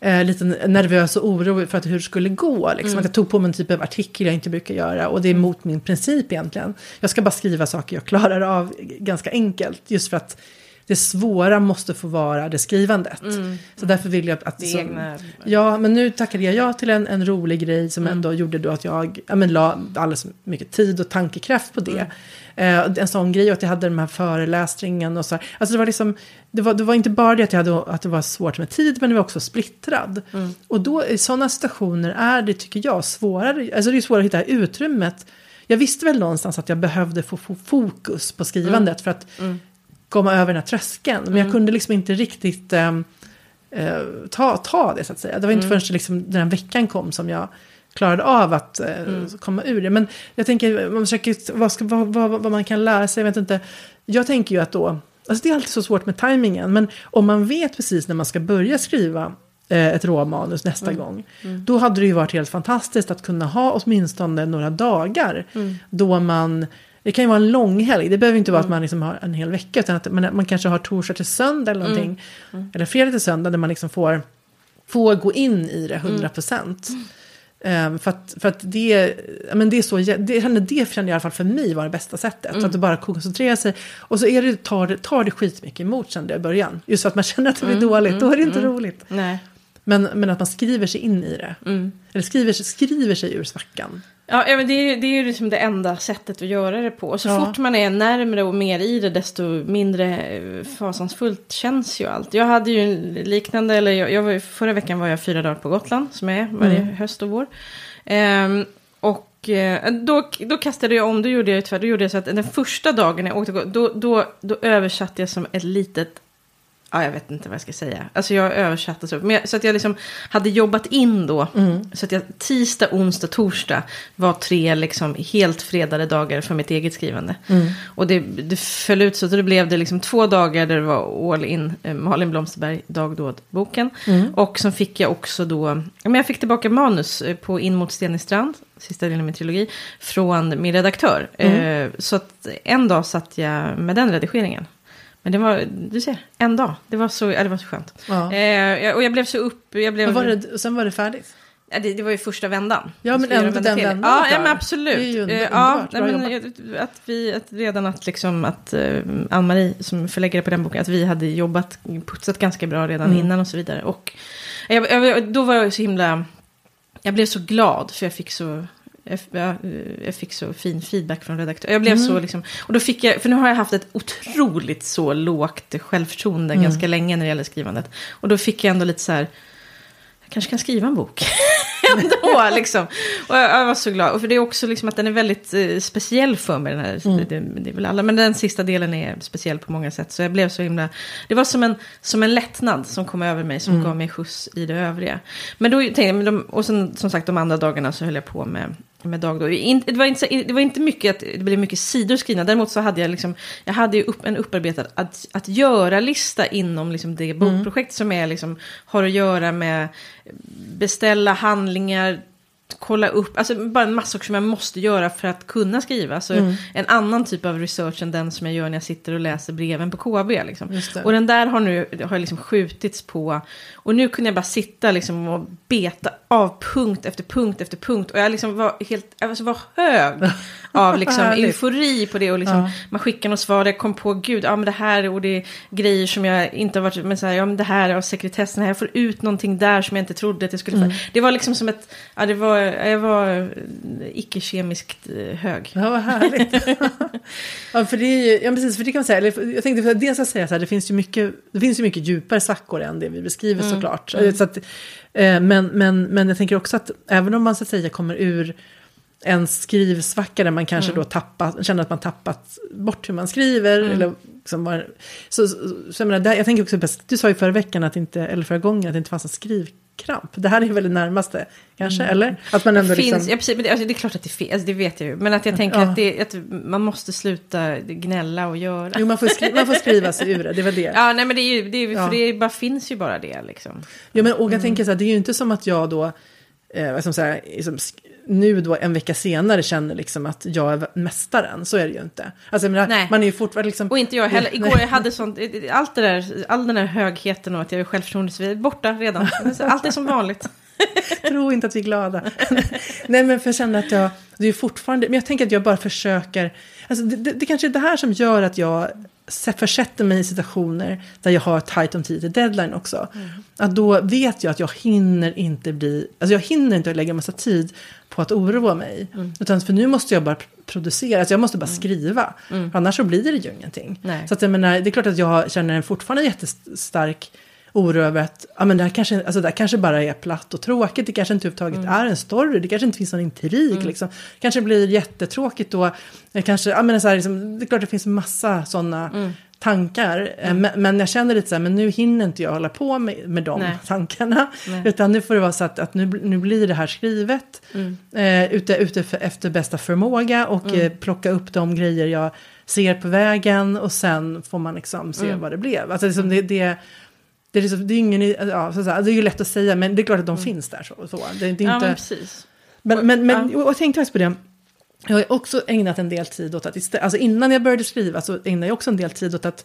eh, lite nervös och oro för att hur det skulle gå. Liksom. Mm. Att jag tog på mig en typ av artikel jag inte brukar göra. Och det är mot min princip egentligen. Jag ska bara skriva saker jag klarar av ganska enkelt. Just för att det svåra måste få vara det skrivandet. Mm. Så därför vill jag att... Det egna... Ja, men nu tackade jag ja till en, en rolig grej som mm. ändå gjorde då att jag ja, men, la alldeles mycket tid och tankekraft på det. Mm. Eh, en sån grej att jag hade den här föreläsningen och så här. Alltså det var liksom, det var, det var inte bara det att, jag hade, att det var svårt med tid, men det var också splittrad. Mm. Och då i sådana situationer är det, tycker jag, svårare, alltså det är svårare att hitta utrymmet. Jag visste väl någonstans att jag behövde få, få fokus på skrivandet mm. för att mm komma över den här tröskeln. Men mm. jag kunde liksom inte riktigt äh, ta, ta det så att säga. Det var inte mm. förrän liksom, den här veckan kom som jag klarade av att eh, komma ur det. Men jag tänker, man försöker, vad, ska, vad, vad, vad man kan lära sig, jag vet inte. Jag tänker ju att då, alltså det är alltid så svårt med tajmingen, men om man vet precis när man ska börja skriva eh, ett råmanus nästa gång. Då hade det ju varit helt fantastiskt att kunna ha åtminstone några dagar. Då man, det kan ju vara en lång helg, det behöver inte vara att man liksom har en hel vecka. Utan att man, man kanske har torsdag till söndag eller någonting. Eller fredag till söndag där man liksom får, får gå in i det 100 procent. Ehm, för att, för att det, men det är så, det, det kände i alla fall för mig var det bästa sättet. Att du bara koncentrerar sig. Och så är det, tar, det, tar det skitmycket emot kände jag i början. Just för att man känner att det blir dåligt, då är det inte roligt. Nej. Men, men att man skriver sig in i det. Eller skriver, skriver sig ur svackan. Ja, men det är, det är ju liksom det enda sättet att göra det på. Så Ja. fort man är närmare och mer i det, desto mindre eh, fasansfullt känns ju allt. Jag hade ju en liknande, eller jag, jag var, ju- förra veckan var jag fyra dagar på Gotland, som är varje höst och vår. Ehm, och eh, då, då kastade jag om, då gjorde jag, tvär, då gjorde jag så att den första dagen jag åkte, då, då, då översatte jag som ett litet Ja, jag vet inte vad jag ska säga. Alltså jag översatte så. Men jag, så att jag liksom hade jobbat in då. Så att jag tisdag, onsdag, torsdag var tre liksom helt fredade dagar för mitt eget skrivande. Och det, det föll ut så att det blev det liksom två dagar där det var all in. eh, Malin Blomsterberg, dagdåd-boken. Och så fick jag också då, men jag fick tillbaka manus eh, på In mot Stenistrand. Sista delen av min trilogi. Från min redaktör. Eh, så att en dag satt jag med den redigeringen. Men det var, du ser, en dag. Det var så, ja, det var så skönt. Ja. Eh, och jag blev så upp... Jag blev, var det, sen var det färdigt. ja, det, det var ju första vändan. Ja, men ändå den till. vändan Ja, ja, men absolut. Det är ju under- Eh, ja, nej, Bra men, att vi, att redan att liksom att uh, Ann-Marie som förläggare på den boken, att vi hade jobbat, putsat ganska bra redan Mm. innan och så vidare. Och jag, jag, då var jag så himla, jag blev så glad för jag fick så jag, jag, fick så fin feedback från redaktören. Jag blev Mm. så liksom, och då fick jag, för nu har jag haft ett otroligt så lågt självförtroende Mm. ganska länge när det gäller skrivandet. Och då fick jag ändå lite så här, jag kanske kan skriva en bok. ändå liksom. Och jag, jag var så glad. Och för det är också liksom att den är väldigt eh, speciell för mig. Den här, Mm. det, det är väl alla, men den sista delen är speciell på många sätt. Så jag blev så himla, det var som en, som en lättnad som kom över mig. Som gav mig skjuts i det övriga. Men då tänkte jag, och sen som sagt de andra dagarna så höll jag på med med dag då. Det, var inte, det var inte mycket att det blev mycket sidor skrivna. Däremot så hade jag liksom, jag hade ju upp, en upparbetad att, att göra-lista inom liksom det bokprojekt som är liksom, har att göra med beställa handlingar, kolla upp, alltså bara en massa saker som jag måste göra för att kunna skriva. Alltså en annan typ av research än den som jag gör när jag sitter och läser breven på KB. Liksom. Och den där har nu har liksom skjutits på. Och nu kunde jag bara sitta liksom och beta av punkt efter punkt efter punkt. Och jag liksom var helt, jag alltså var hög av liksom eufori på det. Och liksom, Ja. man skickar något svar, jag kom på, gud, ja men det här och det är grejer som jag inte har varit, men så här, ja men det här och sekretessen, här, jag får ut någonting där som jag inte trodde att jag skulle få. Det var liksom som ett, ja det var, jag var icke-kemiskt eh, hög. Ja, vad härligt. ja, för det är ju, ja, precis, för det kan man säga. Eller, jag tänkte, dels ska jag säga så här, det finns ju mycket, det finns ju mycket djupare svackor än det vi beskriver såklart. Så att, eh, men, men, men jag tänker också att även om man så att säga kommer ur en skrivsvacka där man kanske då tappat, känner att man tappat bort hur man skriver. Eller liksom var, så, så, så jag, menar, det här- jag tänker också, du sa ju förra veckan, att inte, eller förra gången, att det inte fanns en skrivkramp. Det här är väl det närmaste, kanske, eller? Att man ändå finns, liksom... ja, precis, men det, alltså, det är klart att det finns, alltså, det vet jag ju. Men att jag tänker Ja. att, det, att man måste sluta gnälla och göra. Jo, man får, skri- man får skriva sig ur det, det är väl det. Ja, nej men det, är ju, det, är, Ja. för det bara, finns ju bara det liksom. Ja, men och jag tänker så här, det är ju inte som att jag då, eh, ska man säga, liksom, nu då en vecka senare känner liksom att jag är mästaren. Så är det ju inte. Alltså, jag menar, man är ju fortfarande liksom... Och inte jag heller. Nej. Igår jag hade sånt, allt det där, all den där högheten och att jag är självförtroende så vidare, borta redan. Allt är som vanligt. Tro inte att vi är glada. Nej, men för jag känner att jag, det är fortfarande, men jag tänker att jag bara försöker, alltså det, det, det kanske är det här som gör att jag försätter mig i situationer där jag har tajt om tid till deadline också. Att då vet jag att jag hinner inte bli, alltså jag hinner inte lägga massa tid på att oroa mig. Utan för nu måste jag bara pr- producera, alltså jag måste bara skriva. För annars så blir det ju ingenting. Nej. Så att jag menar, det är klart att jag känner en fortfarande jättestark oro över att ja, men det, här kanske, alltså det här kanske bara är platt och tråkigt. Det kanske inte överhuvudtaget är en story. Det kanske inte finns någon intrig. Liksom. kanske blir jättetråkigt då. Det, kanske, ja, men så här, liksom, det är klart det finns massa sådana tankar. Eh, Men, men jag känner lite så här, men nu hinner inte jag hålla på med, med de Nej. tankarna. Nej. Utan nu får det vara så att, att nu, nu blir det här skrivet. Mm. Eh, ute ute för, efter bästa förmåga och Mm. eh, plocka upp de grejer jag ser på vägen. Och sen får man liksom se Mm. vad det blev. Alltså liksom det, det, det, är liksom, det är ingen, ja, så, så, det är ju lätt att säga, men det är klart att de finns där. Så, så. Det, är Mm. Ja, inte, men precis. men, men, men Ja. jag tänkte faktiskt på det. Jag har också ägnat en del tid åt att, alltså innan jag började skriva så ägnade jag också en del tid åt att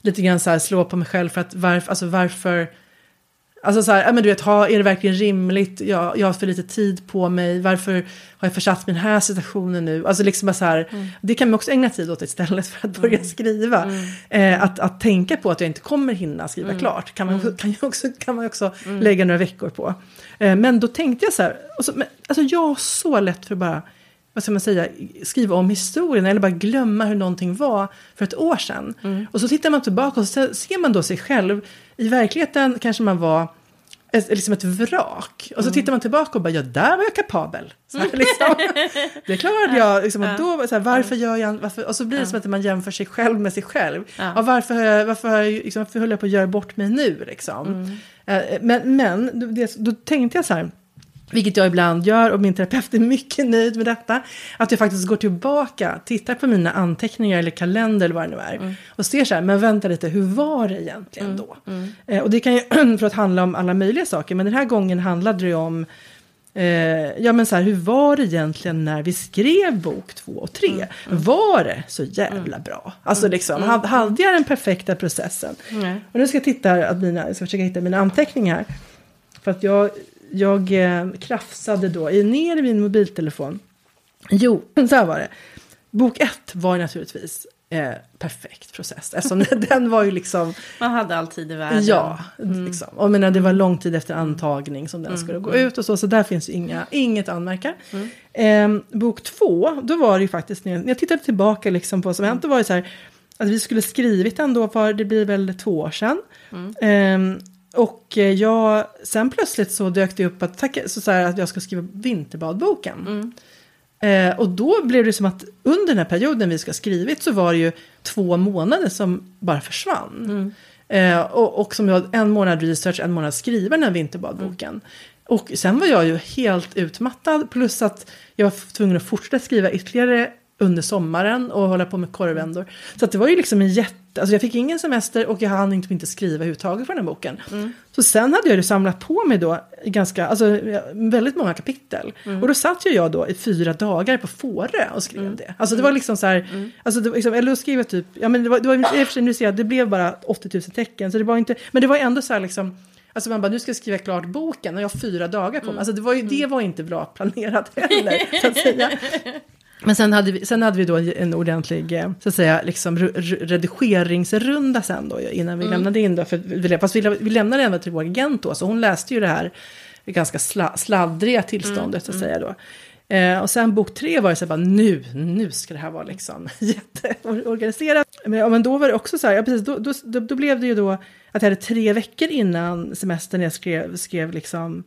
lite grann så här slå på mig själv för att varför, alltså varför, alltså så här, men du vet, ha, är det verkligen rimligt, jag, jag har för lite tid på mig, varför har jag försatt mig i den här situationen nu, alltså liksom så här, det kan man också ägna tid åt istället för att börja skriva. Eh, att, att tänka på att jag inte kommer hinna skriva klart kan man, kan jag också, kan man också lägga några veckor på. Eh, men då tänkte jag så här, och så, men, alltså jag har så lätt för att bara vad ska man säga, skriva om historien eller bara glömma hur någonting var för ett år sedan. Och så tittar man tillbaka och så ser man då sig själv. I verkligheten kanske man var ett, liksom ett vrak. Och så tittar man tillbaka och bara, ja där var jag kapabel. Så här, liksom. Det klarade jag. Liksom, och då, så här, varför gör jag, varför, och så blir det som att man jämför sig själv med sig själv. Ja. Ja, varför, har jag- varför, har jag, liksom, varför höll jag på att göra bort mig nu? Liksom? Eh, Men, men då- det, då tänkte jag så här, vilket jag ibland gör och min terapeut är mycket nöjd med detta. Att jag faktiskt går tillbaka, tittar på mina anteckningar eller kalender eller vad det nu är. Och ser så här, men vänta lite, hur var det egentligen då? Eh, och det kan ju för att handla om alla möjliga saker, men den här gången handlade det ju om Eh, ja men så här, hur var det egentligen när vi skrev bok två och tre? Var det så jävla bra? Alltså liksom, hade, hade jag den perfekta processen? Och nu ska jag titta att mina, jag ska försöka hitta mina anteckningar. För att jag, jag eh, krafsade då ner i min mobiltelefon. Jo, så här var det. Bok ett var naturligtvis eh, perfekt process. Eftersom den var ju liksom, Man hade all tid i världen. ja, liksom. Och menar, det var lång tid efter antagning som den skulle gå ut och så. Så där finns ju inga, inget att anmärka. Eh, bok två, då var det ju faktiskt, när jag, när jag tittade tillbaka liksom på vad som hänt, då var det så här, att vi skulle skrivit den då för, det blir väl två år sedan. Ehm, och eh, jag, sen plötsligt så dök det upp att, så, så här, att jag ska skriva Vinterbadboken. Eh, och då blev det som att under den här perioden vi ska ha skrivit så var det ju två månader som bara försvann. Eh, och, och som jag, en månad research, en månad skriva den här vinterbadboken. Och sen var jag ju helt utmattad, plus att jag var tvungen att fortsätta skriva ytterligare under sommaren och hålla på med korvändor. Så det var ju liksom en jätte, alltså jag fick ingen semester och jag hann inte, inte skriva överhuvudtaget för den här boken. Så sen hade jag ju samlat på mig då ganska, alltså väldigt många kapitel. Och då satt ju jag då i fyra dagar på Fårö och skrev det. Alltså det var liksom så här, alltså det var liksom, eller då skrev jag typ, ja men det var, det var i och för sig, nu ser jag, det blev bara 80 000 tecken. Så det var inte, men det var ändå så här liksom, Alltså man bara, nu ska jag skriva klart boken och jag har fyra dagar på mig. Alltså det var ju, det var inte bra planerat heller, så att säga. Men sen hade, vi, sen hade vi då en ordentlig eh, så att säga, liksom, re- re- redigeringsrunda sen då, innan vi lämnade in. Då, för vi, fast vi, vi lämnade även till vår agent då, så hon läste ju det här ganska sla, sladdriga tillståndet så att säga då. Eh, och sen bok tre var det så här, bara, nu, nu ska det här vara liksom jätteorganiserat. Men, ja, men då var det också så här, ja, precis, då, då, då, då blev det ju då att jag hade tre veckor innan semestern jag skrev, skrev liksom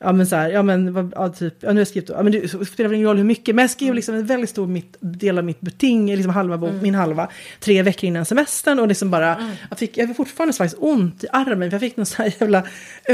Ja men så här, ja men vad, ja, typ, ja nu har jag skrivit, ja men det spelar väl ingen roll hur mycket, men jag skrev liksom en väldigt stor mitt, del av mitt beting, liksom halva bok, min halva, tre veckor innan semestern och liksom bara, jag fick, jag fick fortfarande faktiskt ont i armen, för jag fick någon sån här jävla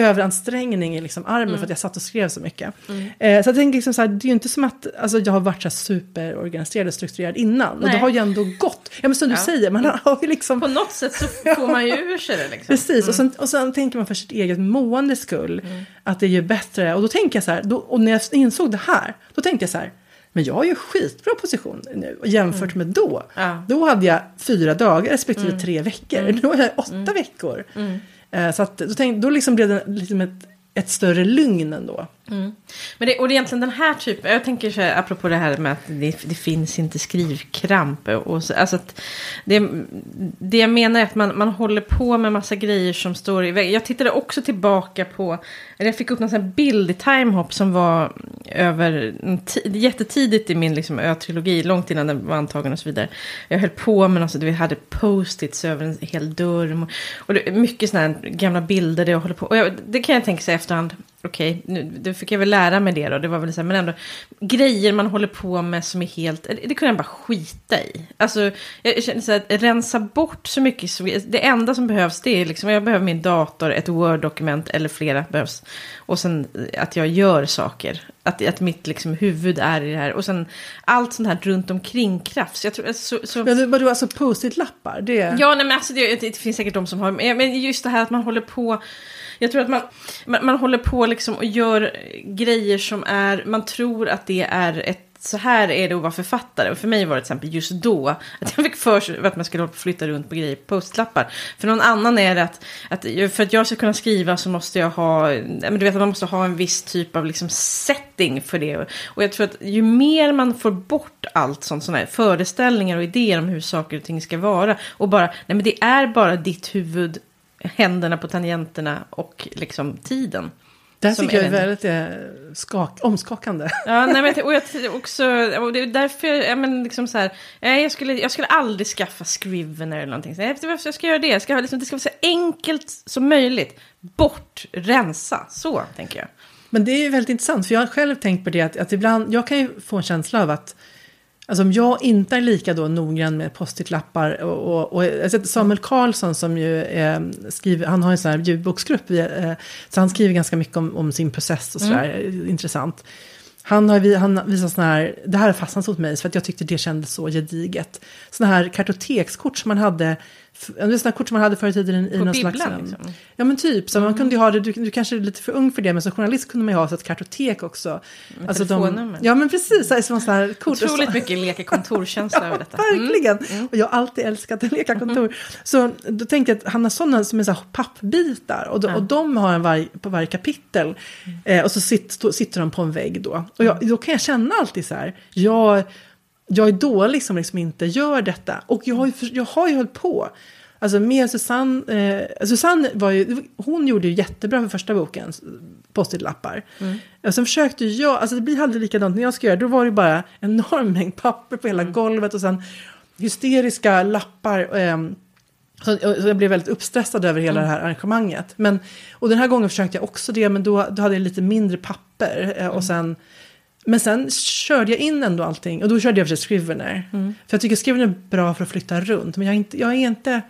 överansträngning i liksom armen för att jag satt och skrev så mycket. Eh, så jag tänker liksom så här, det är ju inte som att, alltså jag har varit så här superorganiserad och strukturerad innan, och det Nej. har ju ändå gått, ja men som du Ja. säger, man har ju liksom På något sätt så får man ju ur sig det liksom. Precis, och, sen, och sen tänker man för sitt eget måendes skull att det är ju bättre. Och då tänker jag så här, då, och när jag insåg det här, då tänkte jag så här, men jag har ju skitbra position nu jämfört med då. Ja. Då hade jag fyra dagar respektive tre veckor, nu har jag åtta veckor. Eh, så att, då, tänkte, då liksom blev det liksom ett, ett större lugn ändå. Mm. Men det, och det är egentligen den här typen, jag tänker så här, apropå det här med att det, det finns inte skrivkramp. Och så, alltså att det, det jag menar är att man, man håller på med massa grejer som står i vägen. Jag tittade också tillbaka på, eller jag fick upp någon sån här bild i Timehop som var över, jättetidigt i min liksom, ö-trilogi, långt innan den var antagen och så vidare. Jag höll på med något, vi hade post-its över en hel dörr. Och det mycket sådana här gamla bilder där jag håller på. Och jag, det kan jag tänka sig efter efterhand. okej, nu det fick jag väl lära mig det då. Det var väl så här, men ändå. Grejer man håller på med som är helt, det kunde jag bara skita i. Alltså, jag känner så här, att rensa bort så mycket. Det enda som behövs det är liksom, jag behöver min dator, ett Word-dokument eller flera behövs. Och sen att jag gör saker. Att, att mitt liksom, huvud är i det här. Och sen allt sånt här runt omkring krafts. Jag tror, så, så... Men vadå, alltså post-it-lappar? Det... Ja, nej, men alltså, det, det finns säkert de som har, men just det här att man håller på jag tror att man, man, man håller på liksom och gör grejer som är, man tror att det är ett så här är det att vara författare. Och för mig var det till exempel just då att jag fick för sig att man skulle flytta runt på grejer på postlappar. För någon annan är det att, att för att jag ska kunna skriva så måste jag ha, men du vet att man måste ha en viss typ av liksom setting för det. Och jag tror att ju mer man får bort allt sånt, sådana här föreställningar och idéer om hur saker och ting ska vara. Och bara, nej men det är bara ditt huvud händerna på tangenterna och liksom tiden. Det här tycker jag är väldigt eh, skak, omskakande. Ja, nej, men, och jag också, och det är därför, jag, men, liksom så här, jag, skulle, jag skulle aldrig skaffa Scrivener eller någonting. Så jag, jag ska göra det, jag ska, liksom, det ska vara så enkelt som möjligt. Bort, rensa, så tänker jag. Men det är ju väldigt intressant, för jag har själv tänkt på det att, att ibland, jag kan ju få en känsla av att Alltså om jag inte är lika då noggrann med post-it-lappar och, och, och alltså Samuel Karlsson som ju eh, skriver, han har en sån här ljudboksgrupp, eh, så han skriver ganska mycket om, om sin process och sådär, mm. intressant. Han har han visat sådana här, det här har fastnat hos mig för att jag tyckte det kändes så gediget. Sådana här kartotekskort som man hade sådana kort som man hade förr i tiden i, På någon bibblan, slags... liksom. Ja men typ, så mm. man kunde ju ha det, du, du kanske är lite för ung för det, men som journalist kunde man ju ha så ett kartotek också. Med alltså telefonnummer. De, ja men precis, så här, så här kort. Otroligt mycket leka kontorkänsla över detta. Mm. Verkligen, mm. och jag har alltid älskat att leka kontor. Så då tänkte jag att han har sådana som är så här pappbitar, och, de, och de har en varg, på varje kapitel. Mm. Eh, och så sitter, sitter de på en vägg då. Och jag, då kan jag känna alltid så här, jag, jag är dålig som liksom inte gör detta. Och jag har ju, jag har ju hållit på. Alltså med Susanne, eh, Susanne var ju, hon gjorde ju jättebra för första boken, post-it-lappar. Mm. Och sen försökte jag, alltså det blir aldrig likadant när jag ska göra, då var det bara en enorm mängd papper på hela mm. golvet och sen hysteriska lappar. Eh, så, jag blev väldigt uppstressad över hela mm. det här arrangemanget. Men, och den här gången försökte jag också det, men då, då hade jag lite mindre papper. Eh, och mm. sen, men sen körde jag in ändå allting, och då körde jag för Scrivener. Mm. För jag tycker Scrivener är bra för att flytta runt, men jag är inte, jag är inte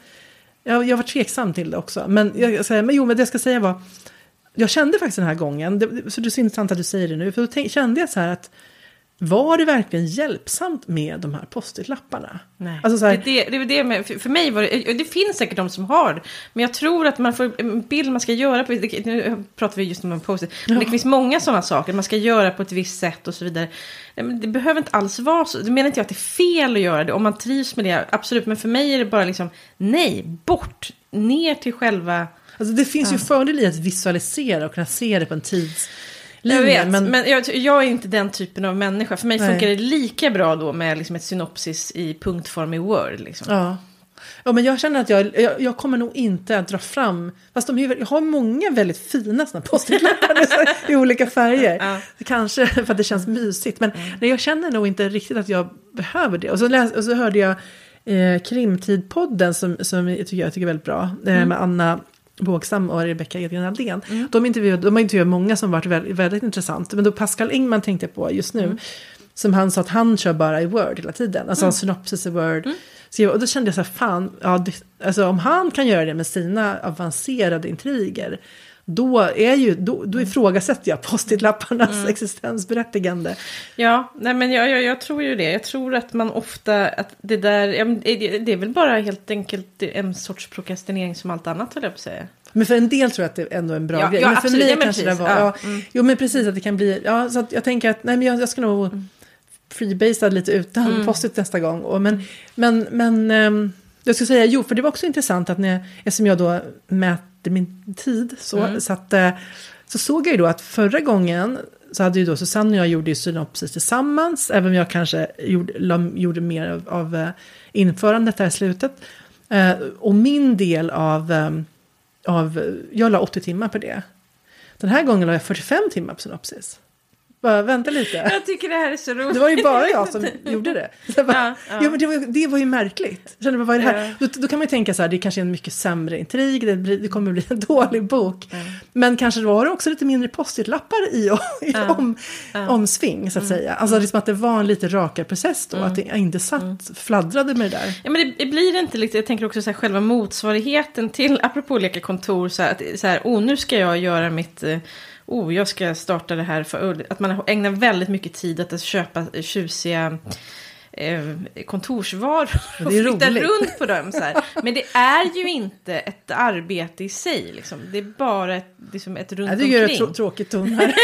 jag, jag var tveksam till det också. Men, jag, säger, men jo, men det jag ska säga var, jag kände faktiskt den här gången, det, så det är så intressant att du säger det nu, för då tänk, kände jag så här att var det verkligen hjälpsamt med de här post-it-lapparna? Nej, alltså här, det, det, det, det med, för, mig var det, det finns säkert de som har, men jag tror att man får en bild man ska göra på, nu pratar vi just om en post-it, men ja. det finns många sådana saker, man ska göra på ett visst sätt och så vidare. Det behöver inte alls vara så, det menar inte jag att det är fel att göra det, om man trivs med det, absolut, men för mig är det bara liksom, nej, bort, ner till själva... Alltså det finns ja. ju fördel i att visualisera och kunna se det på en tids jag vet, men, men jag, jag, är inte den typen av människa. För mig Nej. funkar det lika bra då med liksom ett synopsis i punktform i Word. Liksom. Ja. Ja, men jag känner att jag, jag, jag, kommer nog inte att dra fram, fast de, jag har många väldigt fina sådana post-it-lappar i olika färger. Ja. Kanske för att det känns mysigt, men mm. jag känner nog inte riktigt att jag behöver det. Och så, läs, och så hörde jag eh, Krimtid-podden som, som jag, tycker, jag tycker är väldigt bra, eh, mm. med Anna Bågsam och Rebecka Edgren Aldén. Mm. De, intervjuade, de har intervjuat många som varit väldigt, väldigt intressant. Men då Pascal Engman tänkte jag på just nu. Mm. Som han sa att han kör bara i Word hela tiden. Alltså mm. synopsis i Word. Mm. Så jag, och då kände jag så här, fan, ja, det, alltså om han kan göra det med sina avancerade intriger då, är ju, då, då ifrågasätter jag post-it-lapparnas mm. existensberättigande. Ja, nej men jag, jag, jag, tror ju det. Jag tror att man ofta, att det där, det är väl bara helt enkelt en sorts prokrastinering som allt annat höll jag på att säga. Men för en del tror jag att det är ändå en bra ja, grej. Ja, men för absolut. mig ja, kanske det var, ja. Mm. Jo men precis att det kan bli, ja så att jag tänker att nej men jag, jag ska nog mm. freebasea lite utan mm. post-it nästa gång. Och, men, men, men um, jag ska säga, jo för det var också intressant att när, eftersom jag då mäter min tid. Så, mm. så, att, eh, så såg jag ju då att förra gången så hade ju då Susanne och jag gjorde ju synopsis tillsammans. Även om jag kanske gjorde, gjorde mer av, av eh, införandet där i slutet. Eh, och min del av, av, jag la 80 timmar på det. Den här gången la jag 45 timmar på synopsis. Bara, vänta lite. Jag tycker det här är så roligt. Det var ju bara jag som gjorde det. Så bara, Ja, ja, ja. men det, var, det var ju märkligt. Kände, bara, vad är det här? Ja. Då, då kan man ju tänka så här, det kanske är en mycket sämre intrig, det, blir, det kommer bli en dålig bok. Men kanske var det också lite mindre post-it-lappar i, i om, omsving, så att säga. Alltså liksom att det var en lite rakare process då, att det inte satt, fladdrade med det där. Ja, men det, det blir inte lite, jag tänker också så här, själva motsvarigheten till, apropå leka kontor, så här, att, så här, oh nu ska jag göra mitt, eh, oh jag ska starta det här, för, att man ägnar väldigt mycket tid att köpa tjusiga eh, kontorsvaror och flytta runt på dem. Så här. Men det är ju inte ett arbete i sig, liksom. det är bara ett, liksom ett runt tycker det är omkring. trå- tråkigt ton här.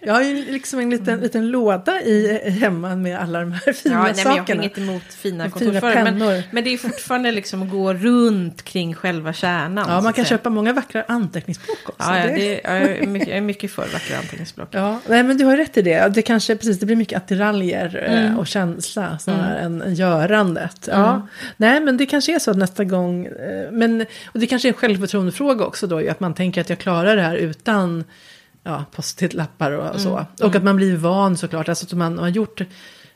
jag har ju liksom en liten, liten låda i hemma med alla de här fina Ja, nej, men jag har sakerna. inget emot fina kontorsvaror. Men, men det är fortfarande liksom att gå runt kring själva kärnan. Ja, man kan köpa många vackra anteckningsblock också. Ja, ja, Det- ja, jag, är mycket, jag är mycket för vackra anteckningsblock. Ja, nej, men du har rätt i det. Det kanske precis, det blir mycket attiraljer eh, Mm. och känsla snarare än än görandet. Ja. Nej, men det kanske är så att nästa gång, eh, men, och det kanske är en självförtroendefråga också då, att man tänker att jag klarar det här utan ja, post-it-lappar och så. Mm. Och att man blir van såklart, alltså att man har gjort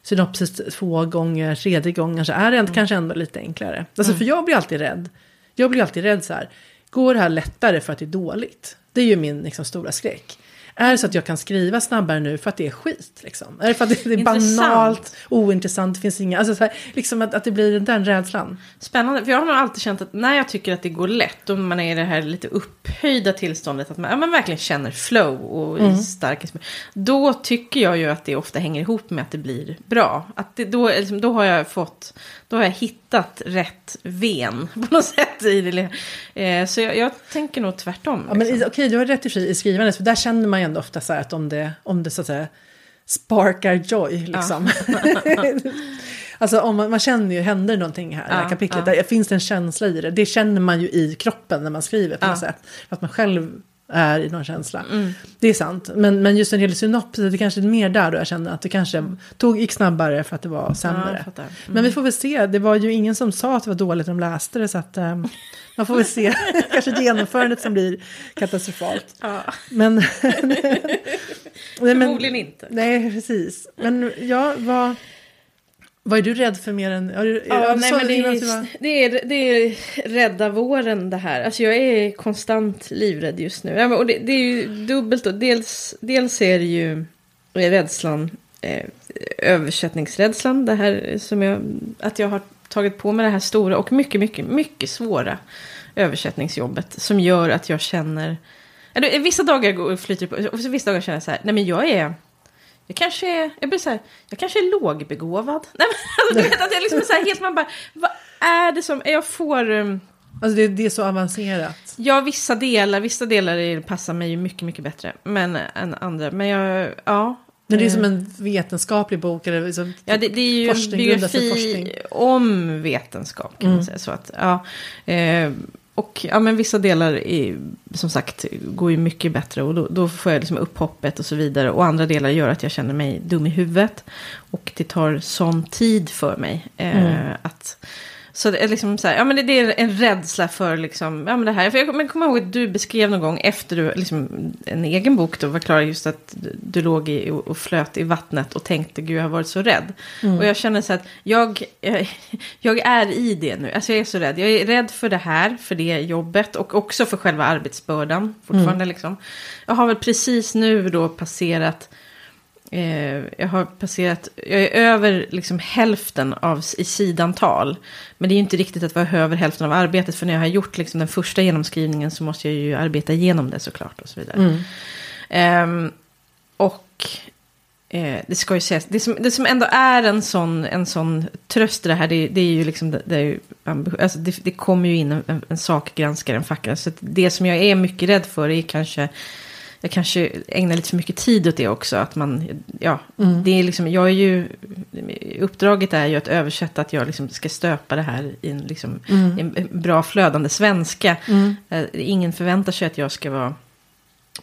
synopsis två gånger, tredje gången så är det Mm. kanske ändå lite enklare. Alltså för jag blir alltid rädd. Jag blir alltid rädd så här, går det här lättare för att det är dåligt? Det är ju min liksom, stora skräck. Är det så att jag kan skriva snabbare nu för att det är skit? Liksom? Är det för att det, är Intressant. banalt, ointressant, det finns inga... Alltså så här, liksom att, att det blir den rädslan. Spännande, för jag har nog alltid känt att när jag tycker att det går lätt, och man är i det här lite upphöjda tillståndet, att man, ja, man verkligen känner flow och Mm. stark, då tycker jag ju att det ofta hänger ihop med att det blir bra. Att det, då, liksom, då har jag fått, då har jag hittat rätt ven på något sätt i det. Eh, så jag, jag tänker nog tvärtom. Ja, men liksom. okej, du har rätt i, skrivandet, för där känner man ju ändå ofta så här att om det, om det så att säga sparkar joy, liksom. alltså om man, man känner ju, händer någonting här i det här Ja, kapitlet, ja. där finns det en känsla i det. Det känner man ju i kroppen när man skriver på något Ja. sätt. För att man själv är i någon känsla. Mm. Det är sant. Men, men just det gäller synopsis, det kanske är mer där då jag känner att det kanske tog, gick snabbare för att det var Ja, sämre. fattar. Mm. Men vi får väl se. Det var ju ingen som sa att det var dåligt när de läste det. Så att eh, man får väl se. Kanske genomförandet som blir katastrofalt. Ja, Men... Nej, men- förmodligen inte. Nej, precis. Men ja, vad... Vad är du rädd för mer än... Ja, du, Ja, du nej, sa men det, är, det, är, det är rädda våren det här. Alltså jag är konstant livrädd just nu. Ja, och det, det är ju dubbelt då. Dels, dels är det ju rädslan, eh, översättningsrädslan. Det här som jag, att jag har tagit på mig det här stora och mycket, mycket, mycket svåra översättningsjobbet. Som gör att jag känner... Det- Vissa dagar flyter på, och vissa dagar känner jag så här, nej men jag är... Jag kanske är, jag blir så här, jag kanske är lågbegåvad. Nej, men, alltså, du vet att jag liksom är så här helt, man bara, vad är det som, jag får, um, Alltså det, det är så avancerat. ja vissa delar, vissa delar är, passar mig ju mycket, mycket bättre men, än andra. Men jag, ja. Men det är Eh, som en vetenskaplig bok. Eller liksom, Ja, det, det är ju en biografi. Mm. om vetenskap kan man säga. Så att, ja, eh, och ja, men vissa delar är, som sagt går ju mycket bättre och då, då får jag liksom upp hoppet och så vidare. Och andra delar gör att jag känner mig dum i huvudet. Och det tar sån tid för mig eh, Mm. att... Så det är liksom så här, ja men det, det är en rädsla för liksom, ja men det här. För jag men kommer ihåg att du beskrev någon gång efter du, liksom en egen bok då var klar just att du, låg i, och, flöt i vattnet och tänkte gud jag har varit så rädd. Och jag känner så att jag, jag, jag är i det nu, alltså jag är så rädd. Jag är rädd för det här, för det jobbet och också för själva arbetsbördan fortfarande liksom. Jag har väl precis nu då passerat Eh, jag har passerat, jag är över liksom hälften av, i sidantal. Men det är inte riktigt att vara över hälften av arbetet. För när jag har gjort liksom den första genomskrivningen så måste jag ju arbeta igenom det såklart. Och så vidare. Mm. Ehm, och eh, det ska ju sägas, det som, det som ändå är en sån, en sån tröst i det här, det, det är ju liksom, det, det, är ju, alltså det, det kommer ju in en, en, sakgranskare, en fackare. Så det som jag är mycket rädd för är kanske, jag kanske ägnar lite för mycket tid åt det också. Att man, ja, Mm. det är liksom, jag är ju, uppdraget är ju att översätta att jag liksom ska stöpa det här i en, liksom, Mm. en bra flödande svenska. Mm. Eh, ingen förväntar sig att jag ska vara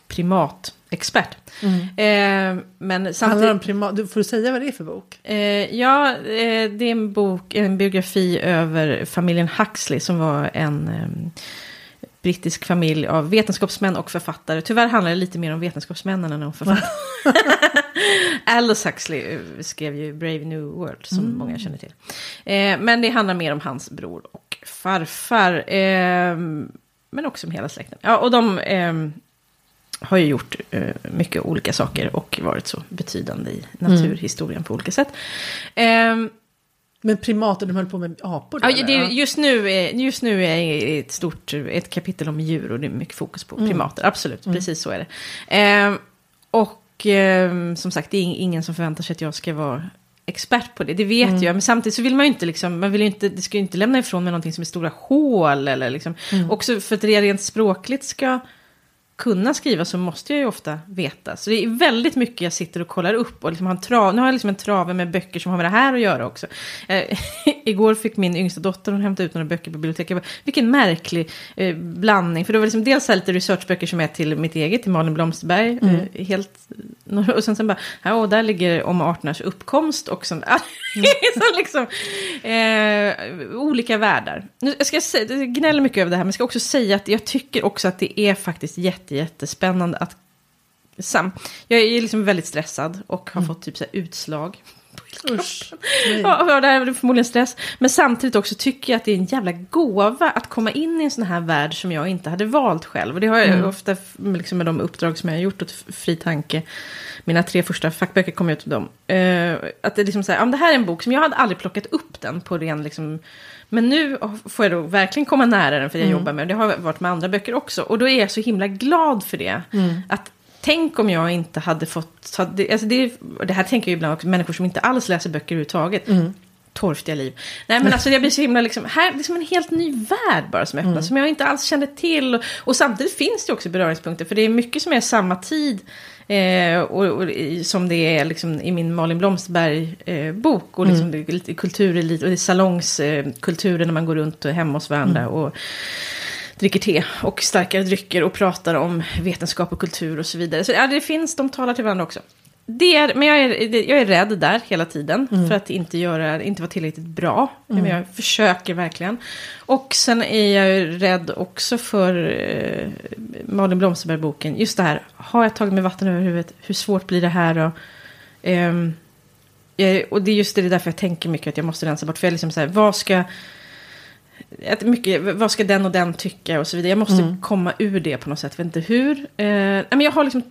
primatexpert. Mm. Eh, men Handlar samtidigt... om primat, du, får du säga vad det är för bok? Eh, ja, eh, det är en bok, en biografi över familjen Huxley som var en, brittisk familj av vetenskapsmän och författare. Tyvärr handlar det lite mer om vetenskapsmännen än om författare. Aldous Huxley eh, skrev ju Brave New World som Mm. många känner till. Eh, men det handlar mer om hans bror och farfar. Eh, men också om hela släkten. Ja, och de eh, har ju gjort eh, mycket olika saker och varit så betydande i naturhistorien på olika sätt. Eh, Men primater, de höll på med apor då, Ja, det, Ja. just, nu är, just nu är ett stort ett kapitel om djur och det är mycket fokus på primater. Absolut, precis så är det. Ehm, och ehm, som sagt, det är ingen som förväntar sig att jag ska vara expert på det. Det vet jag, men samtidigt så vill man ju inte liksom, man vill inte, det ska ju inte lämna ifrån mig någonting som är stora hål eller liksom. Också för att det rent språkligt ska kunna skriva så måste jag ju ofta veta. Så det är väldigt mycket jag sitter och kollar upp. Och liksom har en trav, nu har jag liksom en trave med böcker som har med det här att göra också. Eh, igår fick min yngsta dotter, hon hämtade ut några böcker på biblioteket. Bara, Vilken märklig eh, blandning. För det var liksom dels här lite researchböcker som är till mitt eget, till Malin Blomsterberg. Eh, helt, och sen, sen bara, ja, och där ligger om arternas uppkomst. Och sånt. så liksom, eh, olika världar. Nu jag ska säga, jag gnäller mycket över det här, men jag ska också säga att jag tycker också att det är faktiskt jätte, jättespännande att Sam, jag är liksom väldigt stressad och har fått typ så utslag. Usch. Ja, det är förmodligen stress. Men samtidigt också tycker jag att det är en jävla gåva att komma in i en sån här värld som jag inte hade valt själv. Och det har jag ofta f- liksom med de uppdrag som jag har gjort åt Fri Tanke. Mina tre första fackböcker kom ut av dem. Eh, att det är liksom så här, ja, det här är en bok som jag hade aldrig plockat upp den på ren liksom... Men nu får jag då verkligen komma nära den för jag jobbar med. Det har varit med andra böcker också. Och då är jag så himla glad för det. Att Tänk om jag inte hade fått... det- Alltså det, det här tänker jag ibland också, människor som inte alls läser böcker överhuvudtaget. Torftiga liv. Nej men alltså jag blir så himla liksom, här, det är som en helt ny värld bara som öppnas. Som jag inte alls kände till. Och, och samtidigt finns det också beröringspunkter. För det är mycket som är samma tid. Eh, och, och, som det är liksom i min Malin Blomsterberg eh, bok. Och liksom det är lite kulturelit och det är salongskulturen eh, när man går runt och hemma hos varandra. Och, dricker te och starkare drycker och pratar om vetenskap och kultur och så vidare. Så ja, det finns, de talar till varandra också. Det är, men jag är, jag är rädd där hela tiden för att inte, göra, inte vara tillräckligt bra. Men jag försöker verkligen. Och sen är jag rädd också för eh, Malin Blomsterberg-boken. Just det här, har jag tagit mig vatten över huvudet? Hur svårt blir det här då? Ehm, jag, och det är just det, det är därför jag tänker mycket att jag måste rensa bort. För jag liksom så här, vad ska... Att mycket, vad ska den och den tycka och så vidare. Jag måste komma ur det på något sätt. Jag vet inte hur. Eh, men jag har liksom...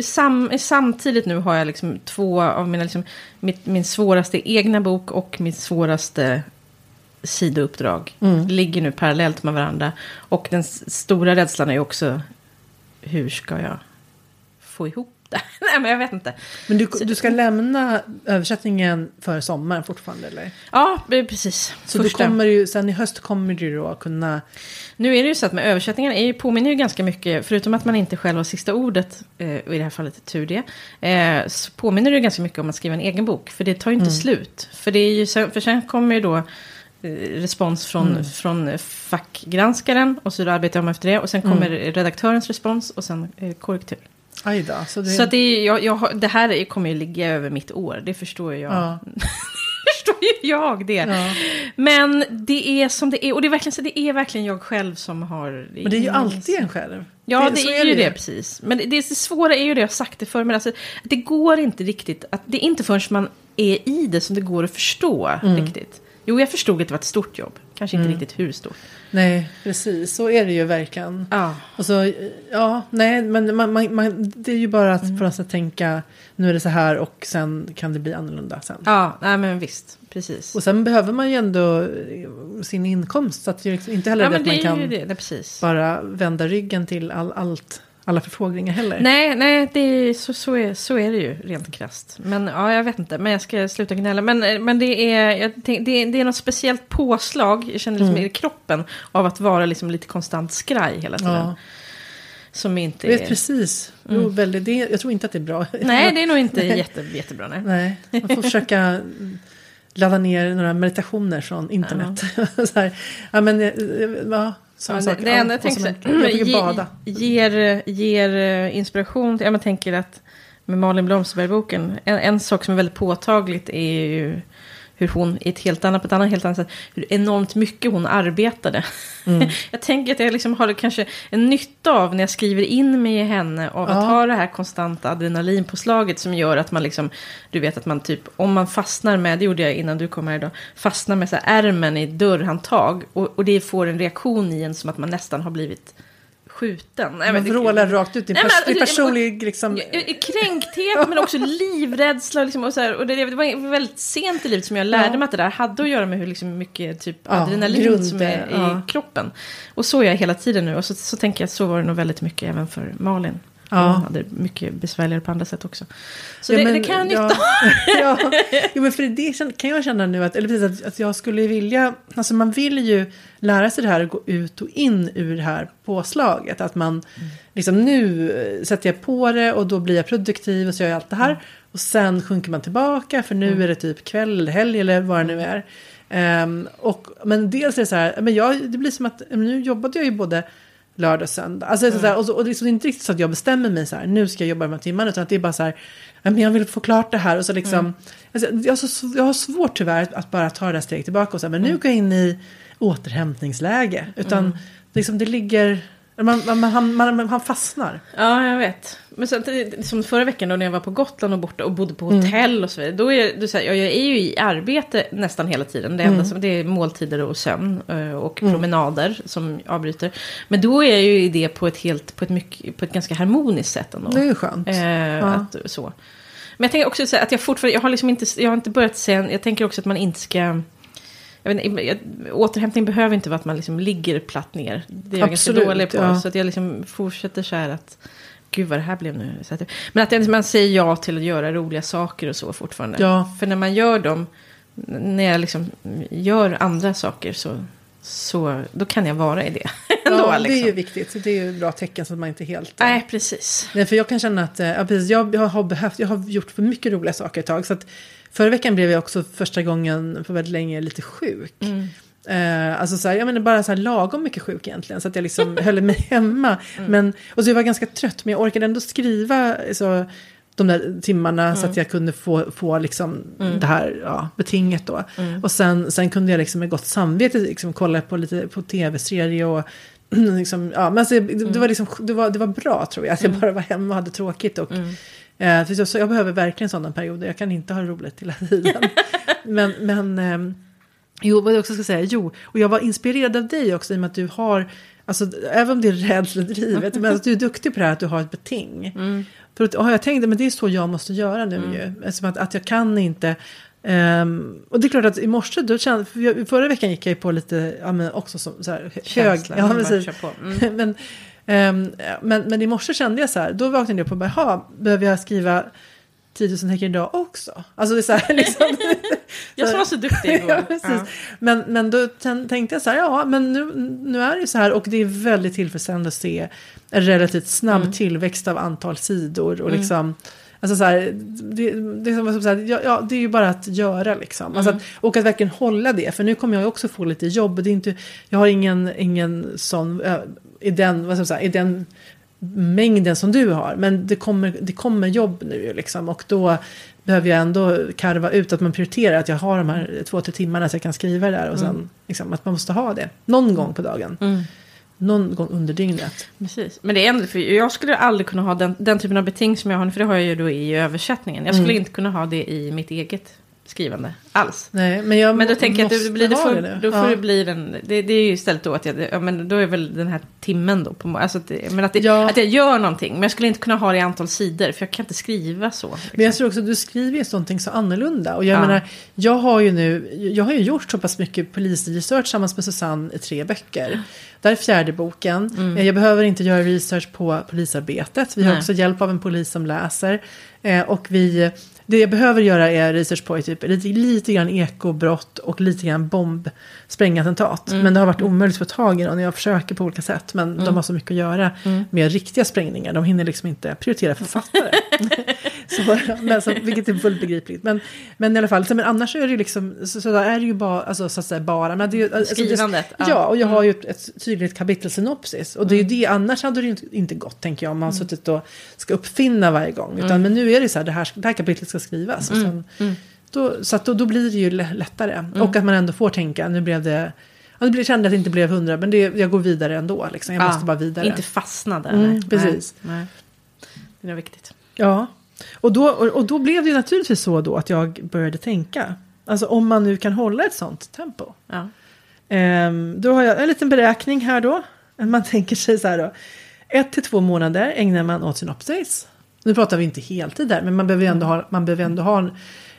Sam, samtidigt nu har jag liksom två av mina... Liksom, mitt, min svåraste egna bok och min svåraste sidouppdrag. Ligger nu parallellt med varandra. Och den stora rädslan är ju också... Hur ska jag få ihop? nej, men jag vet inte. Men du, du ska lämna översättningen för sommaren fortfarande eller? Ja, precis. Så du kommer ju, sen i höst kommer du då kunna... Nu är det ju så att med översättningen är ju, påminner ju ganska mycket, förutom att man inte själv har sista ordet, eh, och i det här fallet tur det, eh, så påminner det ju ganska mycket om att skriva en egen bok, för det tar ju inte slut. För, det är ju, för sen kommer ju då eh, respons från, från fackgranskaren, och så arbetar de efter det, och sen kommer redaktörens respons, och sen eh, korrektur. Aj då, så det... Så att det, är, jag, jag, det här är- kommer ju ligga över mitt år, det förstår jag. Ja. förstår ju jag det. Ja. Men det är som det är, och det är verkligen, så det är verkligen jag själv som har... Men det är ju alltid en själv. Ja, det, så är ju det, precis. Men det, det svåra är ju det, jag har sagt det förr, men alltså, det går inte riktigt, att, det är inte förrän man är i det som det går att förstå Mm. riktigt. Jo, jag förstod att det var ett stort jobb, kanske inte riktigt hur stort. Nej, precis. Så är det ju verkligen. Ja. Och så, ja, nej, men man, man, man, det är ju bara att Mm. på något sätt tänka nu är det så här och sen kan det bli annorlunda sen. Ja, nej men visst, precis. Och sen behöver man ju ändå eh, sin inkomst. Så att det är liksom inte heller ja, det att man kan det, det, bara vända ryggen till all, allt, alla förfrågningar heller. Nej, nej det är, så, så, är, så är det ju rent krasst. Men ja, jag vet inte, men jag ska sluta gnälla. Men, men det, är, tänk, det, är, det är något speciellt påslag, jag känner liksom Mm. i kroppen, av att vara liksom lite konstant skraj hela tiden. Ja, Som inte jag vet är... precis. Jo, väldigt, det, jag tror inte att det är bra. Mm. Nej, det är nog inte jätte, jättebra. Nej. Nej, man får försöka ladda ner några meditationer från internet. så här, ja, men, eh, ja, Ja, saker. det, enda Ja, jag tänker så ger, ger eh, inspiration. Jag tänker att med Malin Blomsterberg-boken, en, en sak som är väldigt påtagligt är ju hur hon, i ett helt annat, på ett annat, helt annat sätt, hur enormt mycket hon arbetade. Mm. jag tänker att jag liksom har kanske en nytta av när jag skriver in mig i henne, av ja. att ha det här konstanta adrenalinpåslaget som gör att man liksom, du vet att man typ, om man fastnar med, det gjorde jag innan du kom här idag, fastnar med så här ärmen i dörrhandtag och, och det får en reaktion i en som att man nästan har blivit skjuten. Man vrålar rakt ut, din pers men, alltså, personlig liksom... Kränkthet men också livrädsla. Liksom, och så här, och det, det, var väldigt sent i livet som jag lärde ja. mig att det där hade att göra med hur liksom mycket typ ja, adrenalin grund, som är ja. i kroppen. Och så är jag hela tiden nu. Och så, så tänker jag att så var det nog väldigt mycket även för Malin. Ja. Hon hade mycket besvärligare på andra sätt också. Så ja, det, men, det, kan jag nytta ja, ja. Men för det kan jag känna nu att, eller precis, att, att jag skulle vilja, alltså man vill ju lära sig det här och gå ut och in ur det här påslaget. Att man, mm. liksom nu sätter jag på det och då blir jag produktiv och så gör jag allt det här. Mm. Och sen sjunker man tillbaka för nu mm. är det typ kväll eller helg eller vad det nu är. Um, och, men dels är det så här, men jag, det blir som att nu jobbade jag ju både lördag och söndag. Alltså, mm. så här, och, så, och det är inte riktigt så att jag bestämmer mig så här, nu ska jag jobba de här timmarna, utan att det är bara så här, men jag vill få klart det här. Och så liksom, mm. alltså, jag, har så, jag har svårt tyvärr att bara ta det där steget tillbaka och säga, men nu mm. går jag in i återhämtningsläge. Utan mm. liksom, det ligger man, man, man, man fastnar. Ja, jag vet. Men så, som förra veckan då när jag var på Gotland och borta och bodde på hotell mm. och så vidare. Då är så här, jag är ju i arbete nästan hela tiden. Det, enda mm. som, det är måltider och sömn eh, och mm. promenader som avbryter. Men då är jag ju i det på ett, helt, på ett, mycket, på ett ganska harmoniskt sätt ändå. Det är ju skönt. Eh, ja. att, så. Men jag tänker också så att jag fortfarande, jag har liksom inte, jag har inte börjat säga, jag tänker också att man inte ska vet återhämtning behöver inte vara att man liksom ligger platt ner. Det är jag ganska dålig på. Ja. Så att jag liksom fortsätter så här att... Gud vad det här blev nu. Men att man säger ja till att göra roliga saker och så fortfarande. Ja. För när man gör dem, när jag liksom gör andra saker så, så då kan jag vara i det. Ändå, ja, det är ju liksom. viktigt. Det är ju ett bra tecken så att man inte helt... Nej, precis. Nej, för jag kan känna att ja, precis, jag, har behövt, jag har gjort för mycket roliga saker ett tag. Så att Förra veckan blev jag också första gången på väldigt länge lite sjuk. Mm. Eh, alltså så här, jag menar bara så här lagom mycket sjuk egentligen. Så att jag liksom höll mig hemma. Mm. Men, och så jag var ganska trött men jag orkade ändå skriva så, de där timmarna mm. så att jag kunde få, få liksom mm. det här ja, betinget då. Mm. Och sen, sen kunde jag liksom med gott samvete liksom kolla på lite på tv-serie och liksom, ja, men alltså, det, det, mm. var liksom, det, var, det var bra tror jag. Att jag mm. bara var hemma och hade tråkigt. Och, Eh, så jag behöver verkligen sådana perioder. Jag kan inte ha roligt hela tiden. men, men eh, jo, vad jag också ska säga, jo, och jag var inspirerad av dig också i och med att du har, alltså även om det är rädsledrivet, men att du är duktig på det här att du har ett beting. Mm. För att, jag tänkt, men det är så jag måste göra nu mm. ju. Alltså att, att jag kan inte, Um, och det är klart att i morse, då kände, för jag, förra veckan gick jag på lite, ja men också som så här, hög, ja, precis. Mm. men, Um, men, men i morse kände jag så här, då vaknade jag upp och bara, behöver jag skriva 10 000 tecken idag också? Alltså det är så här liksom. jag som var så duktig igår. ja. Ja. Men, men då tänkte jag så här, ja, men nu, nu är det så här och det är väldigt tillfredsställande att se en relativt snabb mm. tillväxt av antal sidor och mm. liksom Alltså så här, det, det, är så här, ja, det är ju bara att göra liksom. Alltså mm. att, och att verkligen hålla det. För nu kommer jag också få lite jobb. Det är inte, jag har ingen, ingen sån i den, vad ska jag säga, i den mängden som du har. Men det kommer, det kommer jobb nu liksom. Och då behöver jag ändå karva ut att man prioriterar att jag har de här två, tre timmarna så jag kan skriva där. Och sen mm. liksom, att man måste ha det någon gång på dagen. Mm. Någon gång under dygnet. Precis. Men det är ändå, för jag skulle aldrig kunna ha den, den typen av beting som jag har nu. För det har jag ju då i översättningen. Jag skulle mm. inte kunna ha det i mitt eget skrivande alls. Nej, men, jag men då tänker jag att det blir, det får, det då får ja. det bli den, det, det är ju istället då att jag, ja, men då är väl den här timmen då på alltså att, men att, det, ja. att jag gör någonting. Men jag skulle inte kunna ha det i antal sidor för jag kan inte skriva så. Liksom. Men jag tror också att du skriver ju någonting så annorlunda. Och jag ja. menar, jag har ju nu, jag har ju gjort så pass mycket polisresearch tillsammans med Susanne i tre böcker. Där är fjärde boken. Mm. Jag behöver inte göra research på polisarbetet. Vi har Nej. också hjälp av en polis som läser. Eh, och vi det jag behöver göra är research på typ, lite, lite grann ekobrott och lite grann bomb, sprängattentat. Mm. Men det har varit omöjligt att få tag i någon. Jag försöker på olika sätt. Men mm. de har så mycket att göra mm. med riktiga sprängningar. De hinner liksom inte prioritera författare. så, men, så, vilket är fullt begripligt. Men, men i alla fall, så, men annars är det ju liksom, så, så är det ju bara, alltså, så att säga, bara. Men det, alltså, Skrivandet. Det, ja, och jag har ju ett, ett tydligt kapitelsynopsis. Och det är ju mm. det, annars hade det ju inte, inte gått, tänker jag, om man mm. suttit och ska uppfinna varje gång. Utan, mm. Men nu är det så här, det här, det här kapitlet ska skrivas. Och sen, Då, så att då, då blir det ju lä- lättare. Och att man ändå får tänka, nu blev det... Ja, det kände att det inte blev hundra, men det, jag går vidare ändå. Liksom. Jag måste bara vidare. Inte fastna där. Mm, precis. Nej, nej. Det är viktigt. Ja, och då, och, då blev det naturligtvis så då att jag började tänka. Alltså om man nu kan hålla ett sånt tempo. Ja. Ehm, då har jag en liten beräkning här då. Man tänker sig så här då. Ett till två månader ägnar man åt synopsis. Nu pratar vi inte heltid där, men man behöver ändå ha, man behöver ändå ha en,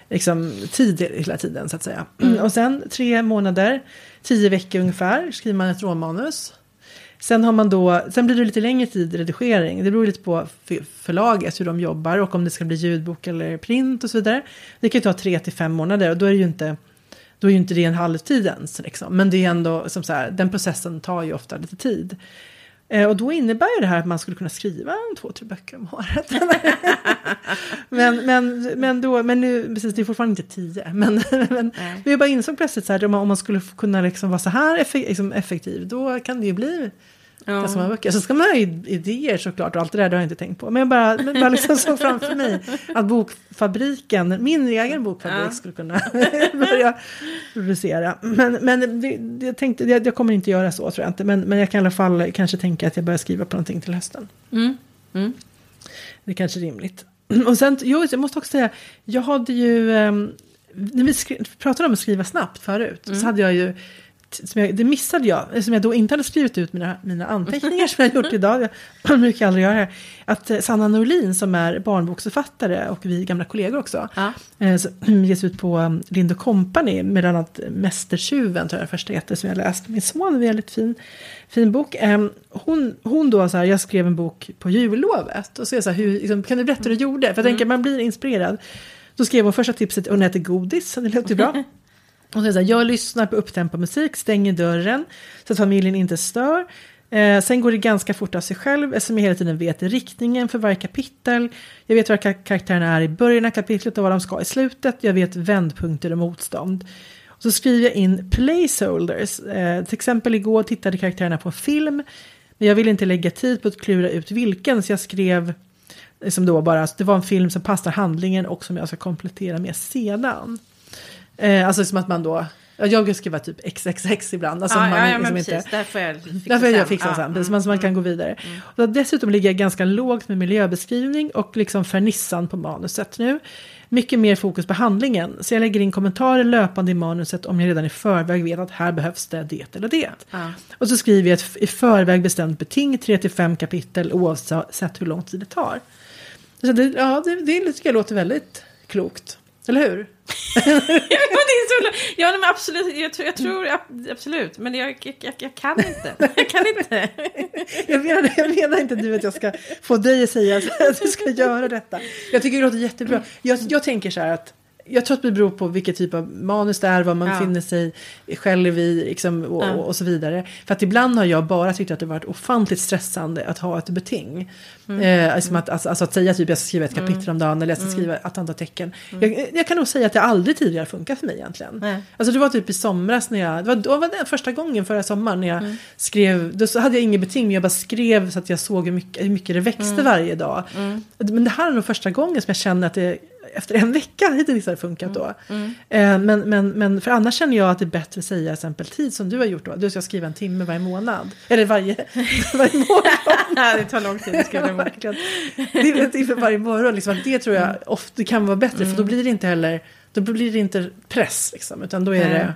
liksom, tid hela tiden så att säga. Och sen tre månader, tio veckor ungefär, skriver man ett råmanus. Sen, har man då, sen blir det lite längre tid i redigering. Det beror lite på förlaget hur de jobbar och om det ska bli ljudbok eller print och så vidare. Det kan ju ta tre till fem månader och då är det ju inte, då är ju inte det en halvtid ens. Liksom. Men det är ändå som så här, den processen tar ju ofta lite tid. Eh, och då innebär det här att man skulle kunna skriva en, två, tre böcker om året. men, men, men, då, men nu, precis, det är fortfarande inte tio. Men, men Nej. vi bara insåg plötsligt så här, om man, om man skulle kunna liksom vara så här liksom effektiv, då kan det ju bli Ja. många böcker. Så ska man ha id- idéer såklart och allt det där, det har jag inte tänkt på. Men jag bara, bara liksom såg framför mig att bokfabriken, min egen bokfabrik Ja. skulle kunna börja producera. Men, men det, det, jag tänkte, jag, jag kommer inte göra så tror jag inte. Men, men jag kan i alla fall kanske tänka att jag börjar skriva på någonting till hösten. Mm. Mm. Det är kanske rimligt. Och sen, jo, jag måste också säga, jag hade ju, ehm, när vi skri- pratade om att skriva snabbt förut, så hade jag ju, som jag, det missade jag, som jag då inte hade skrivit ut mina, mina anteckningar som jag gjort idag, jag brukar aldrig göra det, att eh, Sanna Norlin som är barnboksförfattare och vi gamla kollegor också, Ja. eh, så, ges ut på um, Lind Company med bland annat Mästertjuven, tror jag den första heter, som jag läst min son, en väldigt fin, fin bok. Em, hon, hon då så här, jag skrev en bok på jullovet och så är så här, hur, liksom, kan du berätta hur du gjorde? För jag tänker, man blir inspirerad. Då skrev hon första tipset, hon äter godis, det låter ju bra. Och så så här, jag lyssnar på upptempo musik, stänger dörren så att familjen inte stör. Eh, sen går det ganska fort av sig själv eftersom jag hela tiden vet riktningen för varje kapitel. Jag vet var karaktärerna är i början av kapitlet och vad de ska i slutet. Jag vet vändpunkter och motstånd. Och så skriver jag in placeholders. Eh, till exempel igår tittade karaktärerna på en film. Men jag ville inte lägga tid på att klura ut vilken så jag skrev eh, som då bara, det var en film som passar handlingen och som jag ska komplettera med sedan. Eh, alltså som att man då, ja, jag skriver typ XXX ibland. Alltså ja, man ja, ja, liksom men inte, precis. Där får jag fixa Därför är jag fixar Ja, sen, precis, mm, så man kan gå vidare. Och dessutom ligger jag ganska lågt med miljöbeskrivning och liksom fernissan på manuset nu. Mycket mer fokus på handlingen, så jag lägger in kommentarer löpande i manuset om jag redan i förväg vet att här behövs det, det eller det. Ja. Och så skriver jag ett i förväg bestämt beting, 3-5 kapitel oavsett hur lång tid det tar. Så det, ja, det, det tycker jag låter väldigt klokt. Eller hur? ja, men absolut, jag, tror- jag tror ab- absolut, men jag, jag, jag, jag kan inte. Jag kan inte. Jag menar, jag menar inte nu att jag ska få dig att säga att du ska göra detta. Jag tycker det låter jättebra. Jag, jag tänker så här att jag tror att det beror på vilket typ av manus det är, vad man Ja. finner sig själv i liksom, och, Ja. och, så vidare. För att ibland har jag bara tyckt att det varit ofantligt stressande att ha ett beting. Eh, alltså, att, alltså, alltså att säga typ jag ska skriva ett kapitel om dagen eller jag ska skriva ett antal tecken. Jag, jag kan nog säga att det aldrig tidigare funkat för mig egentligen. Nej. Alltså det var typ i somras när jag, det var, då var det första gången förra sommaren när jag skrev, då så hade jag inget beting men jag bara skrev så att jag såg hur mycket, hur mycket det växte varje dag. Men det här är nog första gången som jag känner att det efter en vecka hittills har det funkat då. Eh, men, men, men för annars känner jag att det är bättre att säga till exempel tid som du har gjort då. Du ska skriva en timme varje månad. Eller varje, varje morgon. det tar lång tid att skriva en bok. Det är en timme varje morgon. Liksom, det tror jag ofta kan vara bättre. För då blir det inte heller då blir det inte press. Liksom, utan då är Nej. det...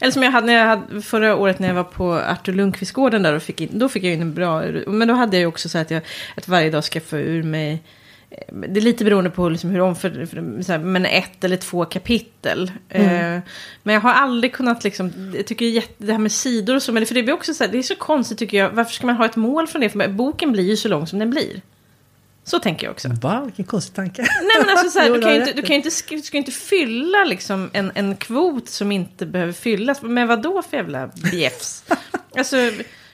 Eller som jag hade, när jag hade förra året när jag var på Artur Lundqvist-gården där och fick in, då fick jag in en bra, men då hade jag ju också så att jag att varje dag ska få ur mig det är lite beroende på liksom hur omför, men ett eller två kapitel. Eh, men jag har aldrig kunnat liksom, jag tycker det här med sidor och så, men det, för det blir också så här, det är så konstigt tycker jag, varför ska man ha ett mål från det? För boken blir ju så lång som den blir. Så tänker jag också. Va? Vilken konstig tanke. Nej men alltså så här, du, kan ju inte, du kan inte, du ska ju inte fylla liksom en, en kvot som inte behöver fyllas. Men vad då för jävla bjäfs? alltså,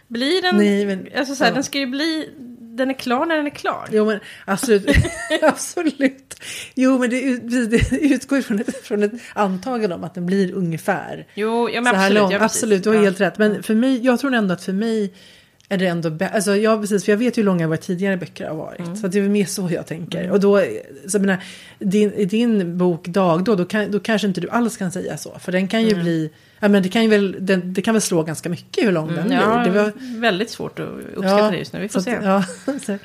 blir den... Nej, men- alltså så här, ja. den ska ju bli... Den är klar när den är klar. Jo men absolut. absolut. Jo men det, det utgår från ett, från ett antagande om att den blir ungefär Jo, ja, men så här absolut. lång. ja, absolut, du har Ja. helt rätt. Men för mig, jag tror ändå att för mig är det ändå bä- alltså, ja, precis, för jag vet hur långa våra tidigare böcker har varit. Mm. Så det är mer så jag tänker. Och då, så menar, din, i din bok Dag då, då, kan, då kanske inte du alls kan säga så. För den kan ju bli, ja men det kan ju väl, den, det kan väl slå ganska mycket hur lång den Mm, Ja, blir. Det var, väldigt svårt att uppskatta det just nu. Vi får så se. Ja, så,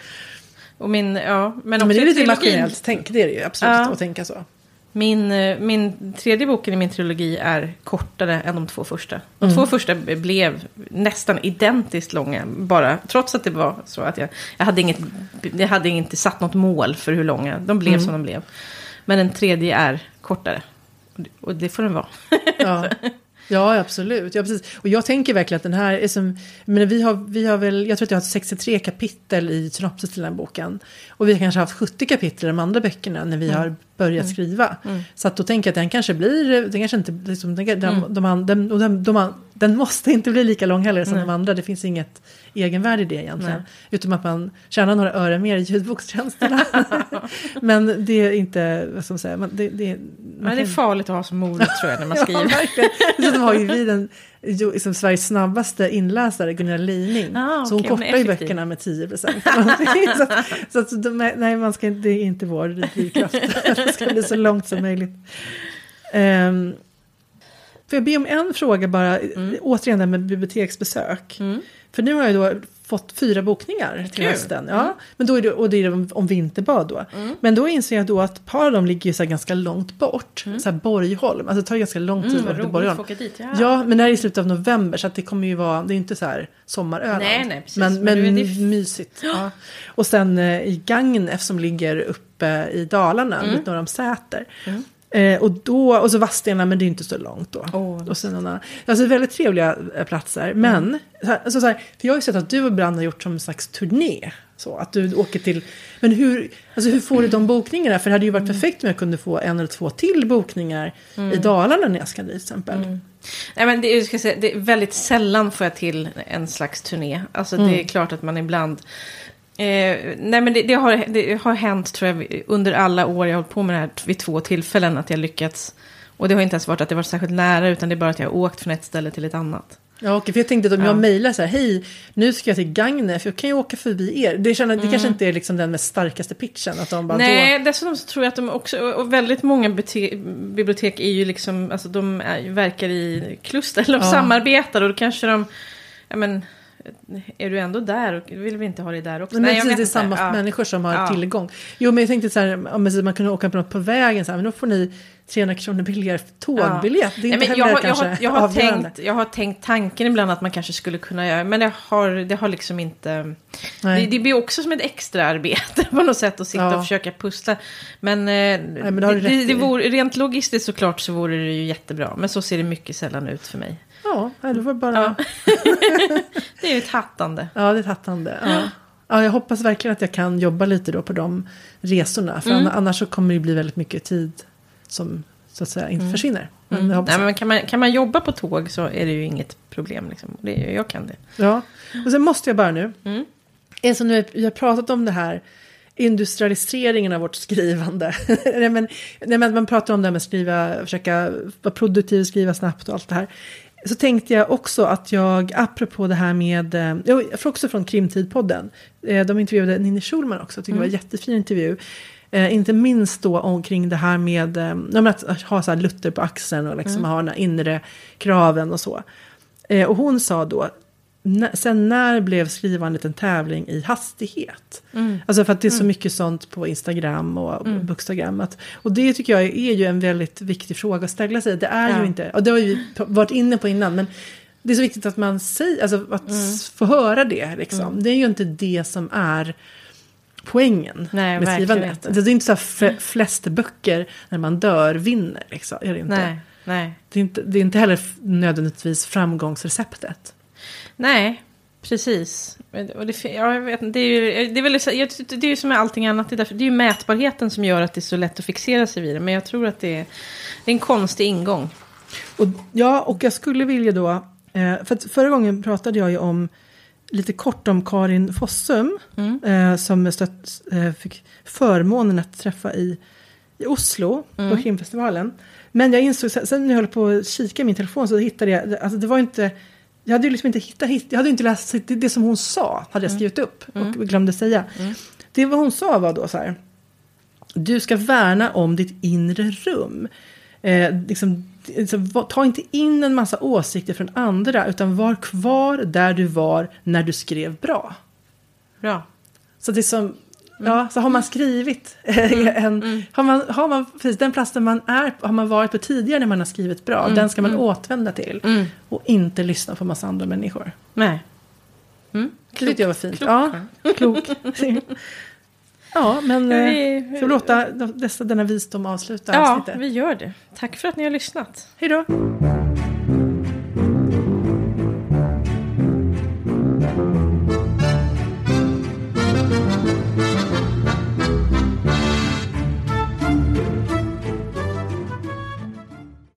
Och min, ja, men, men det är lite maskinellt tänk, det är det ju absolut Ja. att tänka så. Min, eh, min tredje boken i min trilogi är kortare än de två första. De Mm. två första blev nästan identiskt långa. Bara, trots att det var så att jag, jag, hade inget, jag hade inte satt något mål för hur långa. De blev Mm. som de blev. Men den tredje är kortare. Det- Och det får den vara. Ja. Ja, absolut. Ja, precis. Och jag tänker verkligen att den här är som... Men vi har, vi har väl, jag tror att jag har 63 kapitel i synopsis till den här boken. Och vi har kanske haft 70 kapitel i de andra böckerna när vi har börjat skriva. Så att då tänker jag att den kanske blir... Den kanske inte... Liksom, den, de, de, och den, de, an- den måste inte bli lika lång heller som de andra. Det finns inget egenvärde i det egentligen. Nej. Utom att man tjänar några öre mer i ljudbokstjänsterna. men det är inte... Vad ska man säga? Man, det, det, man Men det är kan- farligt att ha som morot tror jag när man Ja, skriver. verkligen. Dessutom har ju vi den jo, liksom Sveriges snabbaste inläsare, Gunilla Lining. Ah, så hon kortar ju böckerna med 10 procent. så att, så att de, nej, man ska, det är inte vår drivkraft. det ska bli så långt som möjligt. Um, får jag be om en fråga bara, återigen det här med biblioteksbesök. Mm. För nu har jag då fått fyra bokningar till Kul. hösten. Ja, men då är det, och det är om, om vinterbad då. Mm. Men då inser jag då att ett par av dem ligger ju så ganska långt bort. Så här Borgholm, alltså det tar ganska lång tid Mm, att åka Borgholm. dit. Ja. Ja, men det här är i slutet av november så att det kommer ju vara, det är inte så här sommaröland. Nej, nej, precis. Men, Men men det- mysigt. Ja. Och sen eh, i Gagnef som ligger uppe i Dalarna, Mm. lite norr om Säter. Eh, och, då, och så Vadstena, men det är inte så långt då. Åh. och sen någon annan. Alltså väldigt trevliga eh, platser. Men, så här, alltså så här, för jag har ju sett att du och Brand har gjort som en slags turné. Så att du åker till, men hur, alltså hur får du de bokningarna? För det hade ju varit perfekt om jag kunde få en eller två till bokningar i Dalarna när jag ska dit till exempel. Nej, men det, ska säga, det är väldigt sällan får jag till en slags turné. Alltså det Mm. är klart att man ibland... Eh, nej men det, det, har, det har hänt tror jag under alla år jag har hållit på med det här vid två tillfällen att jag lyckats. Och det har inte ens varit att det varit särskilt nära utan det är bara att jag har åkt från ett ställe till ett annat. Ja, okej, för jag tänkte att om Ja. jag mejlar så här, hej, nu ska jag till Gagnef, jag kan ju åka förbi er. Det, känner, det kanske inte är liksom den med starkaste pitchen, att de bara Nej, då... dessutom så tror jag att de också, och väldigt många bibliotek är ju liksom, alltså de är, verkar i kluster, eller de Ja. samarbetar och då kanske de, ja men, är du ändå där och vill vi inte ha dig där också? Nej, men jag precis, det är samma Ja. människor som har Ja. tillgång. Jo, men jag tänkte så här, om man kunde åka på något på vägen, så här, men då får ni 300 kronor billigare tågbiljett. Det är Nej, inte men jag, har, jag, kanske har, jag, har tänkt, jag har tänkt tanken ibland att man kanske skulle kunna göra, men det har, det har liksom inte... Det, Nej. det blir också som ett extra arbete på något sätt att sitta Ja. och försöka pussla. Men, eh, men det det, det vore, rent logistiskt såklart så vore det ju jättebra. Men så ser det mycket sällan ut för mig. Ja, då får bara... Ja, Ja. Det är ju ett hattande. det är ett hattande. Ja. Ja, jag hoppas verkligen att jag kan jobba lite då på de resorna. För Mm. annars så kommer det bli väldigt mycket tid som så att säga inte försvinner. Men Mm. Nej, men kan, man, kan man jobba på tåg så är det ju inget problem. Liksom. Det, jag kan det. Ja, och sen måste jag bara nu. Mm. Alltså nu vi har pratat om det här industrialiseringen av vårt skrivande. nej, men, nej, men man pratar om det här med att skriva, försöka vara produktiv, skriva snabbt och allt det här. Så tänkte jag också att jag, apropå det här med, eh, jag får också från Krimtidpodden, eh, de intervjuade Ninni Schulman också, jag tycker det var en jättefin intervju. Eh, inte minst då omkring det här med eh, att ha så här lutter på axeln och liksom ha den här inre kraven och så. Eh, och hon sa då, "Nä- sen när blev skrivandet en tävling i hastighet? Alltså för att det är så mycket sånt på Instagram och mm. Bookstagram. Att, och det tycker jag är ju en väldigt viktig fråga att ställa sig. Det är Ja. ju inte, och det har vi varit inne på innan, men det är så viktigt att man säger, alltså att s- få höra det liksom. Det är ju inte det som är poängen Nej, med skrivandet. inte. Det är inte så här f- flest böcker när man dör vinner. Liksom. Är det, inte. Nej, nej. Det, är inte, det är inte heller nödvändigtvis framgångsreceptet. Nej, precis. Och det, ja, jag vet, det, är ju, det, är väl, det är ju som med allting annat. Det är, därför, det är ju mätbarheten som gör att det är så lätt att fixera sig vid det. Men jag tror att det är, det är en konstig ingång. Och, ja, och jag skulle vilja då, eh, för förra gången pratade jag ju om lite kort om Karin Fossum, eh, som stött, eh, fick förmånen att träffa i, i Oslo på krimfestivalen. Men jag insåg, sen sen när jag höll på att kika i min telefon så hittade jag, alltså det var inte, jag hade ju liksom inte hittat, hit- jag hade inte läst det, det som hon sa, hade jag skrivit upp och glömde säga. Det vad hon sa var då så här, du ska värna om ditt inre rum. Eh, liksom, ta inte in en massa åsikter från andra, utan var kvar där du var när du skrev bra. Bra. Så det är som, ja, så har man skrivit en, har man, har man, precis den platsen man är har man varit på tidigare när man har skrivit bra, den ska man återvända till. Och inte lyssna på massa andra människor. Nej. Det tyckte jag var fint. Klok. Ja, klok. ja, men eh, vi- vi låta dessa, denna visdom avsluta Ja, avsnittet? vi gör det. Tack för att ni har lyssnat. Hej då!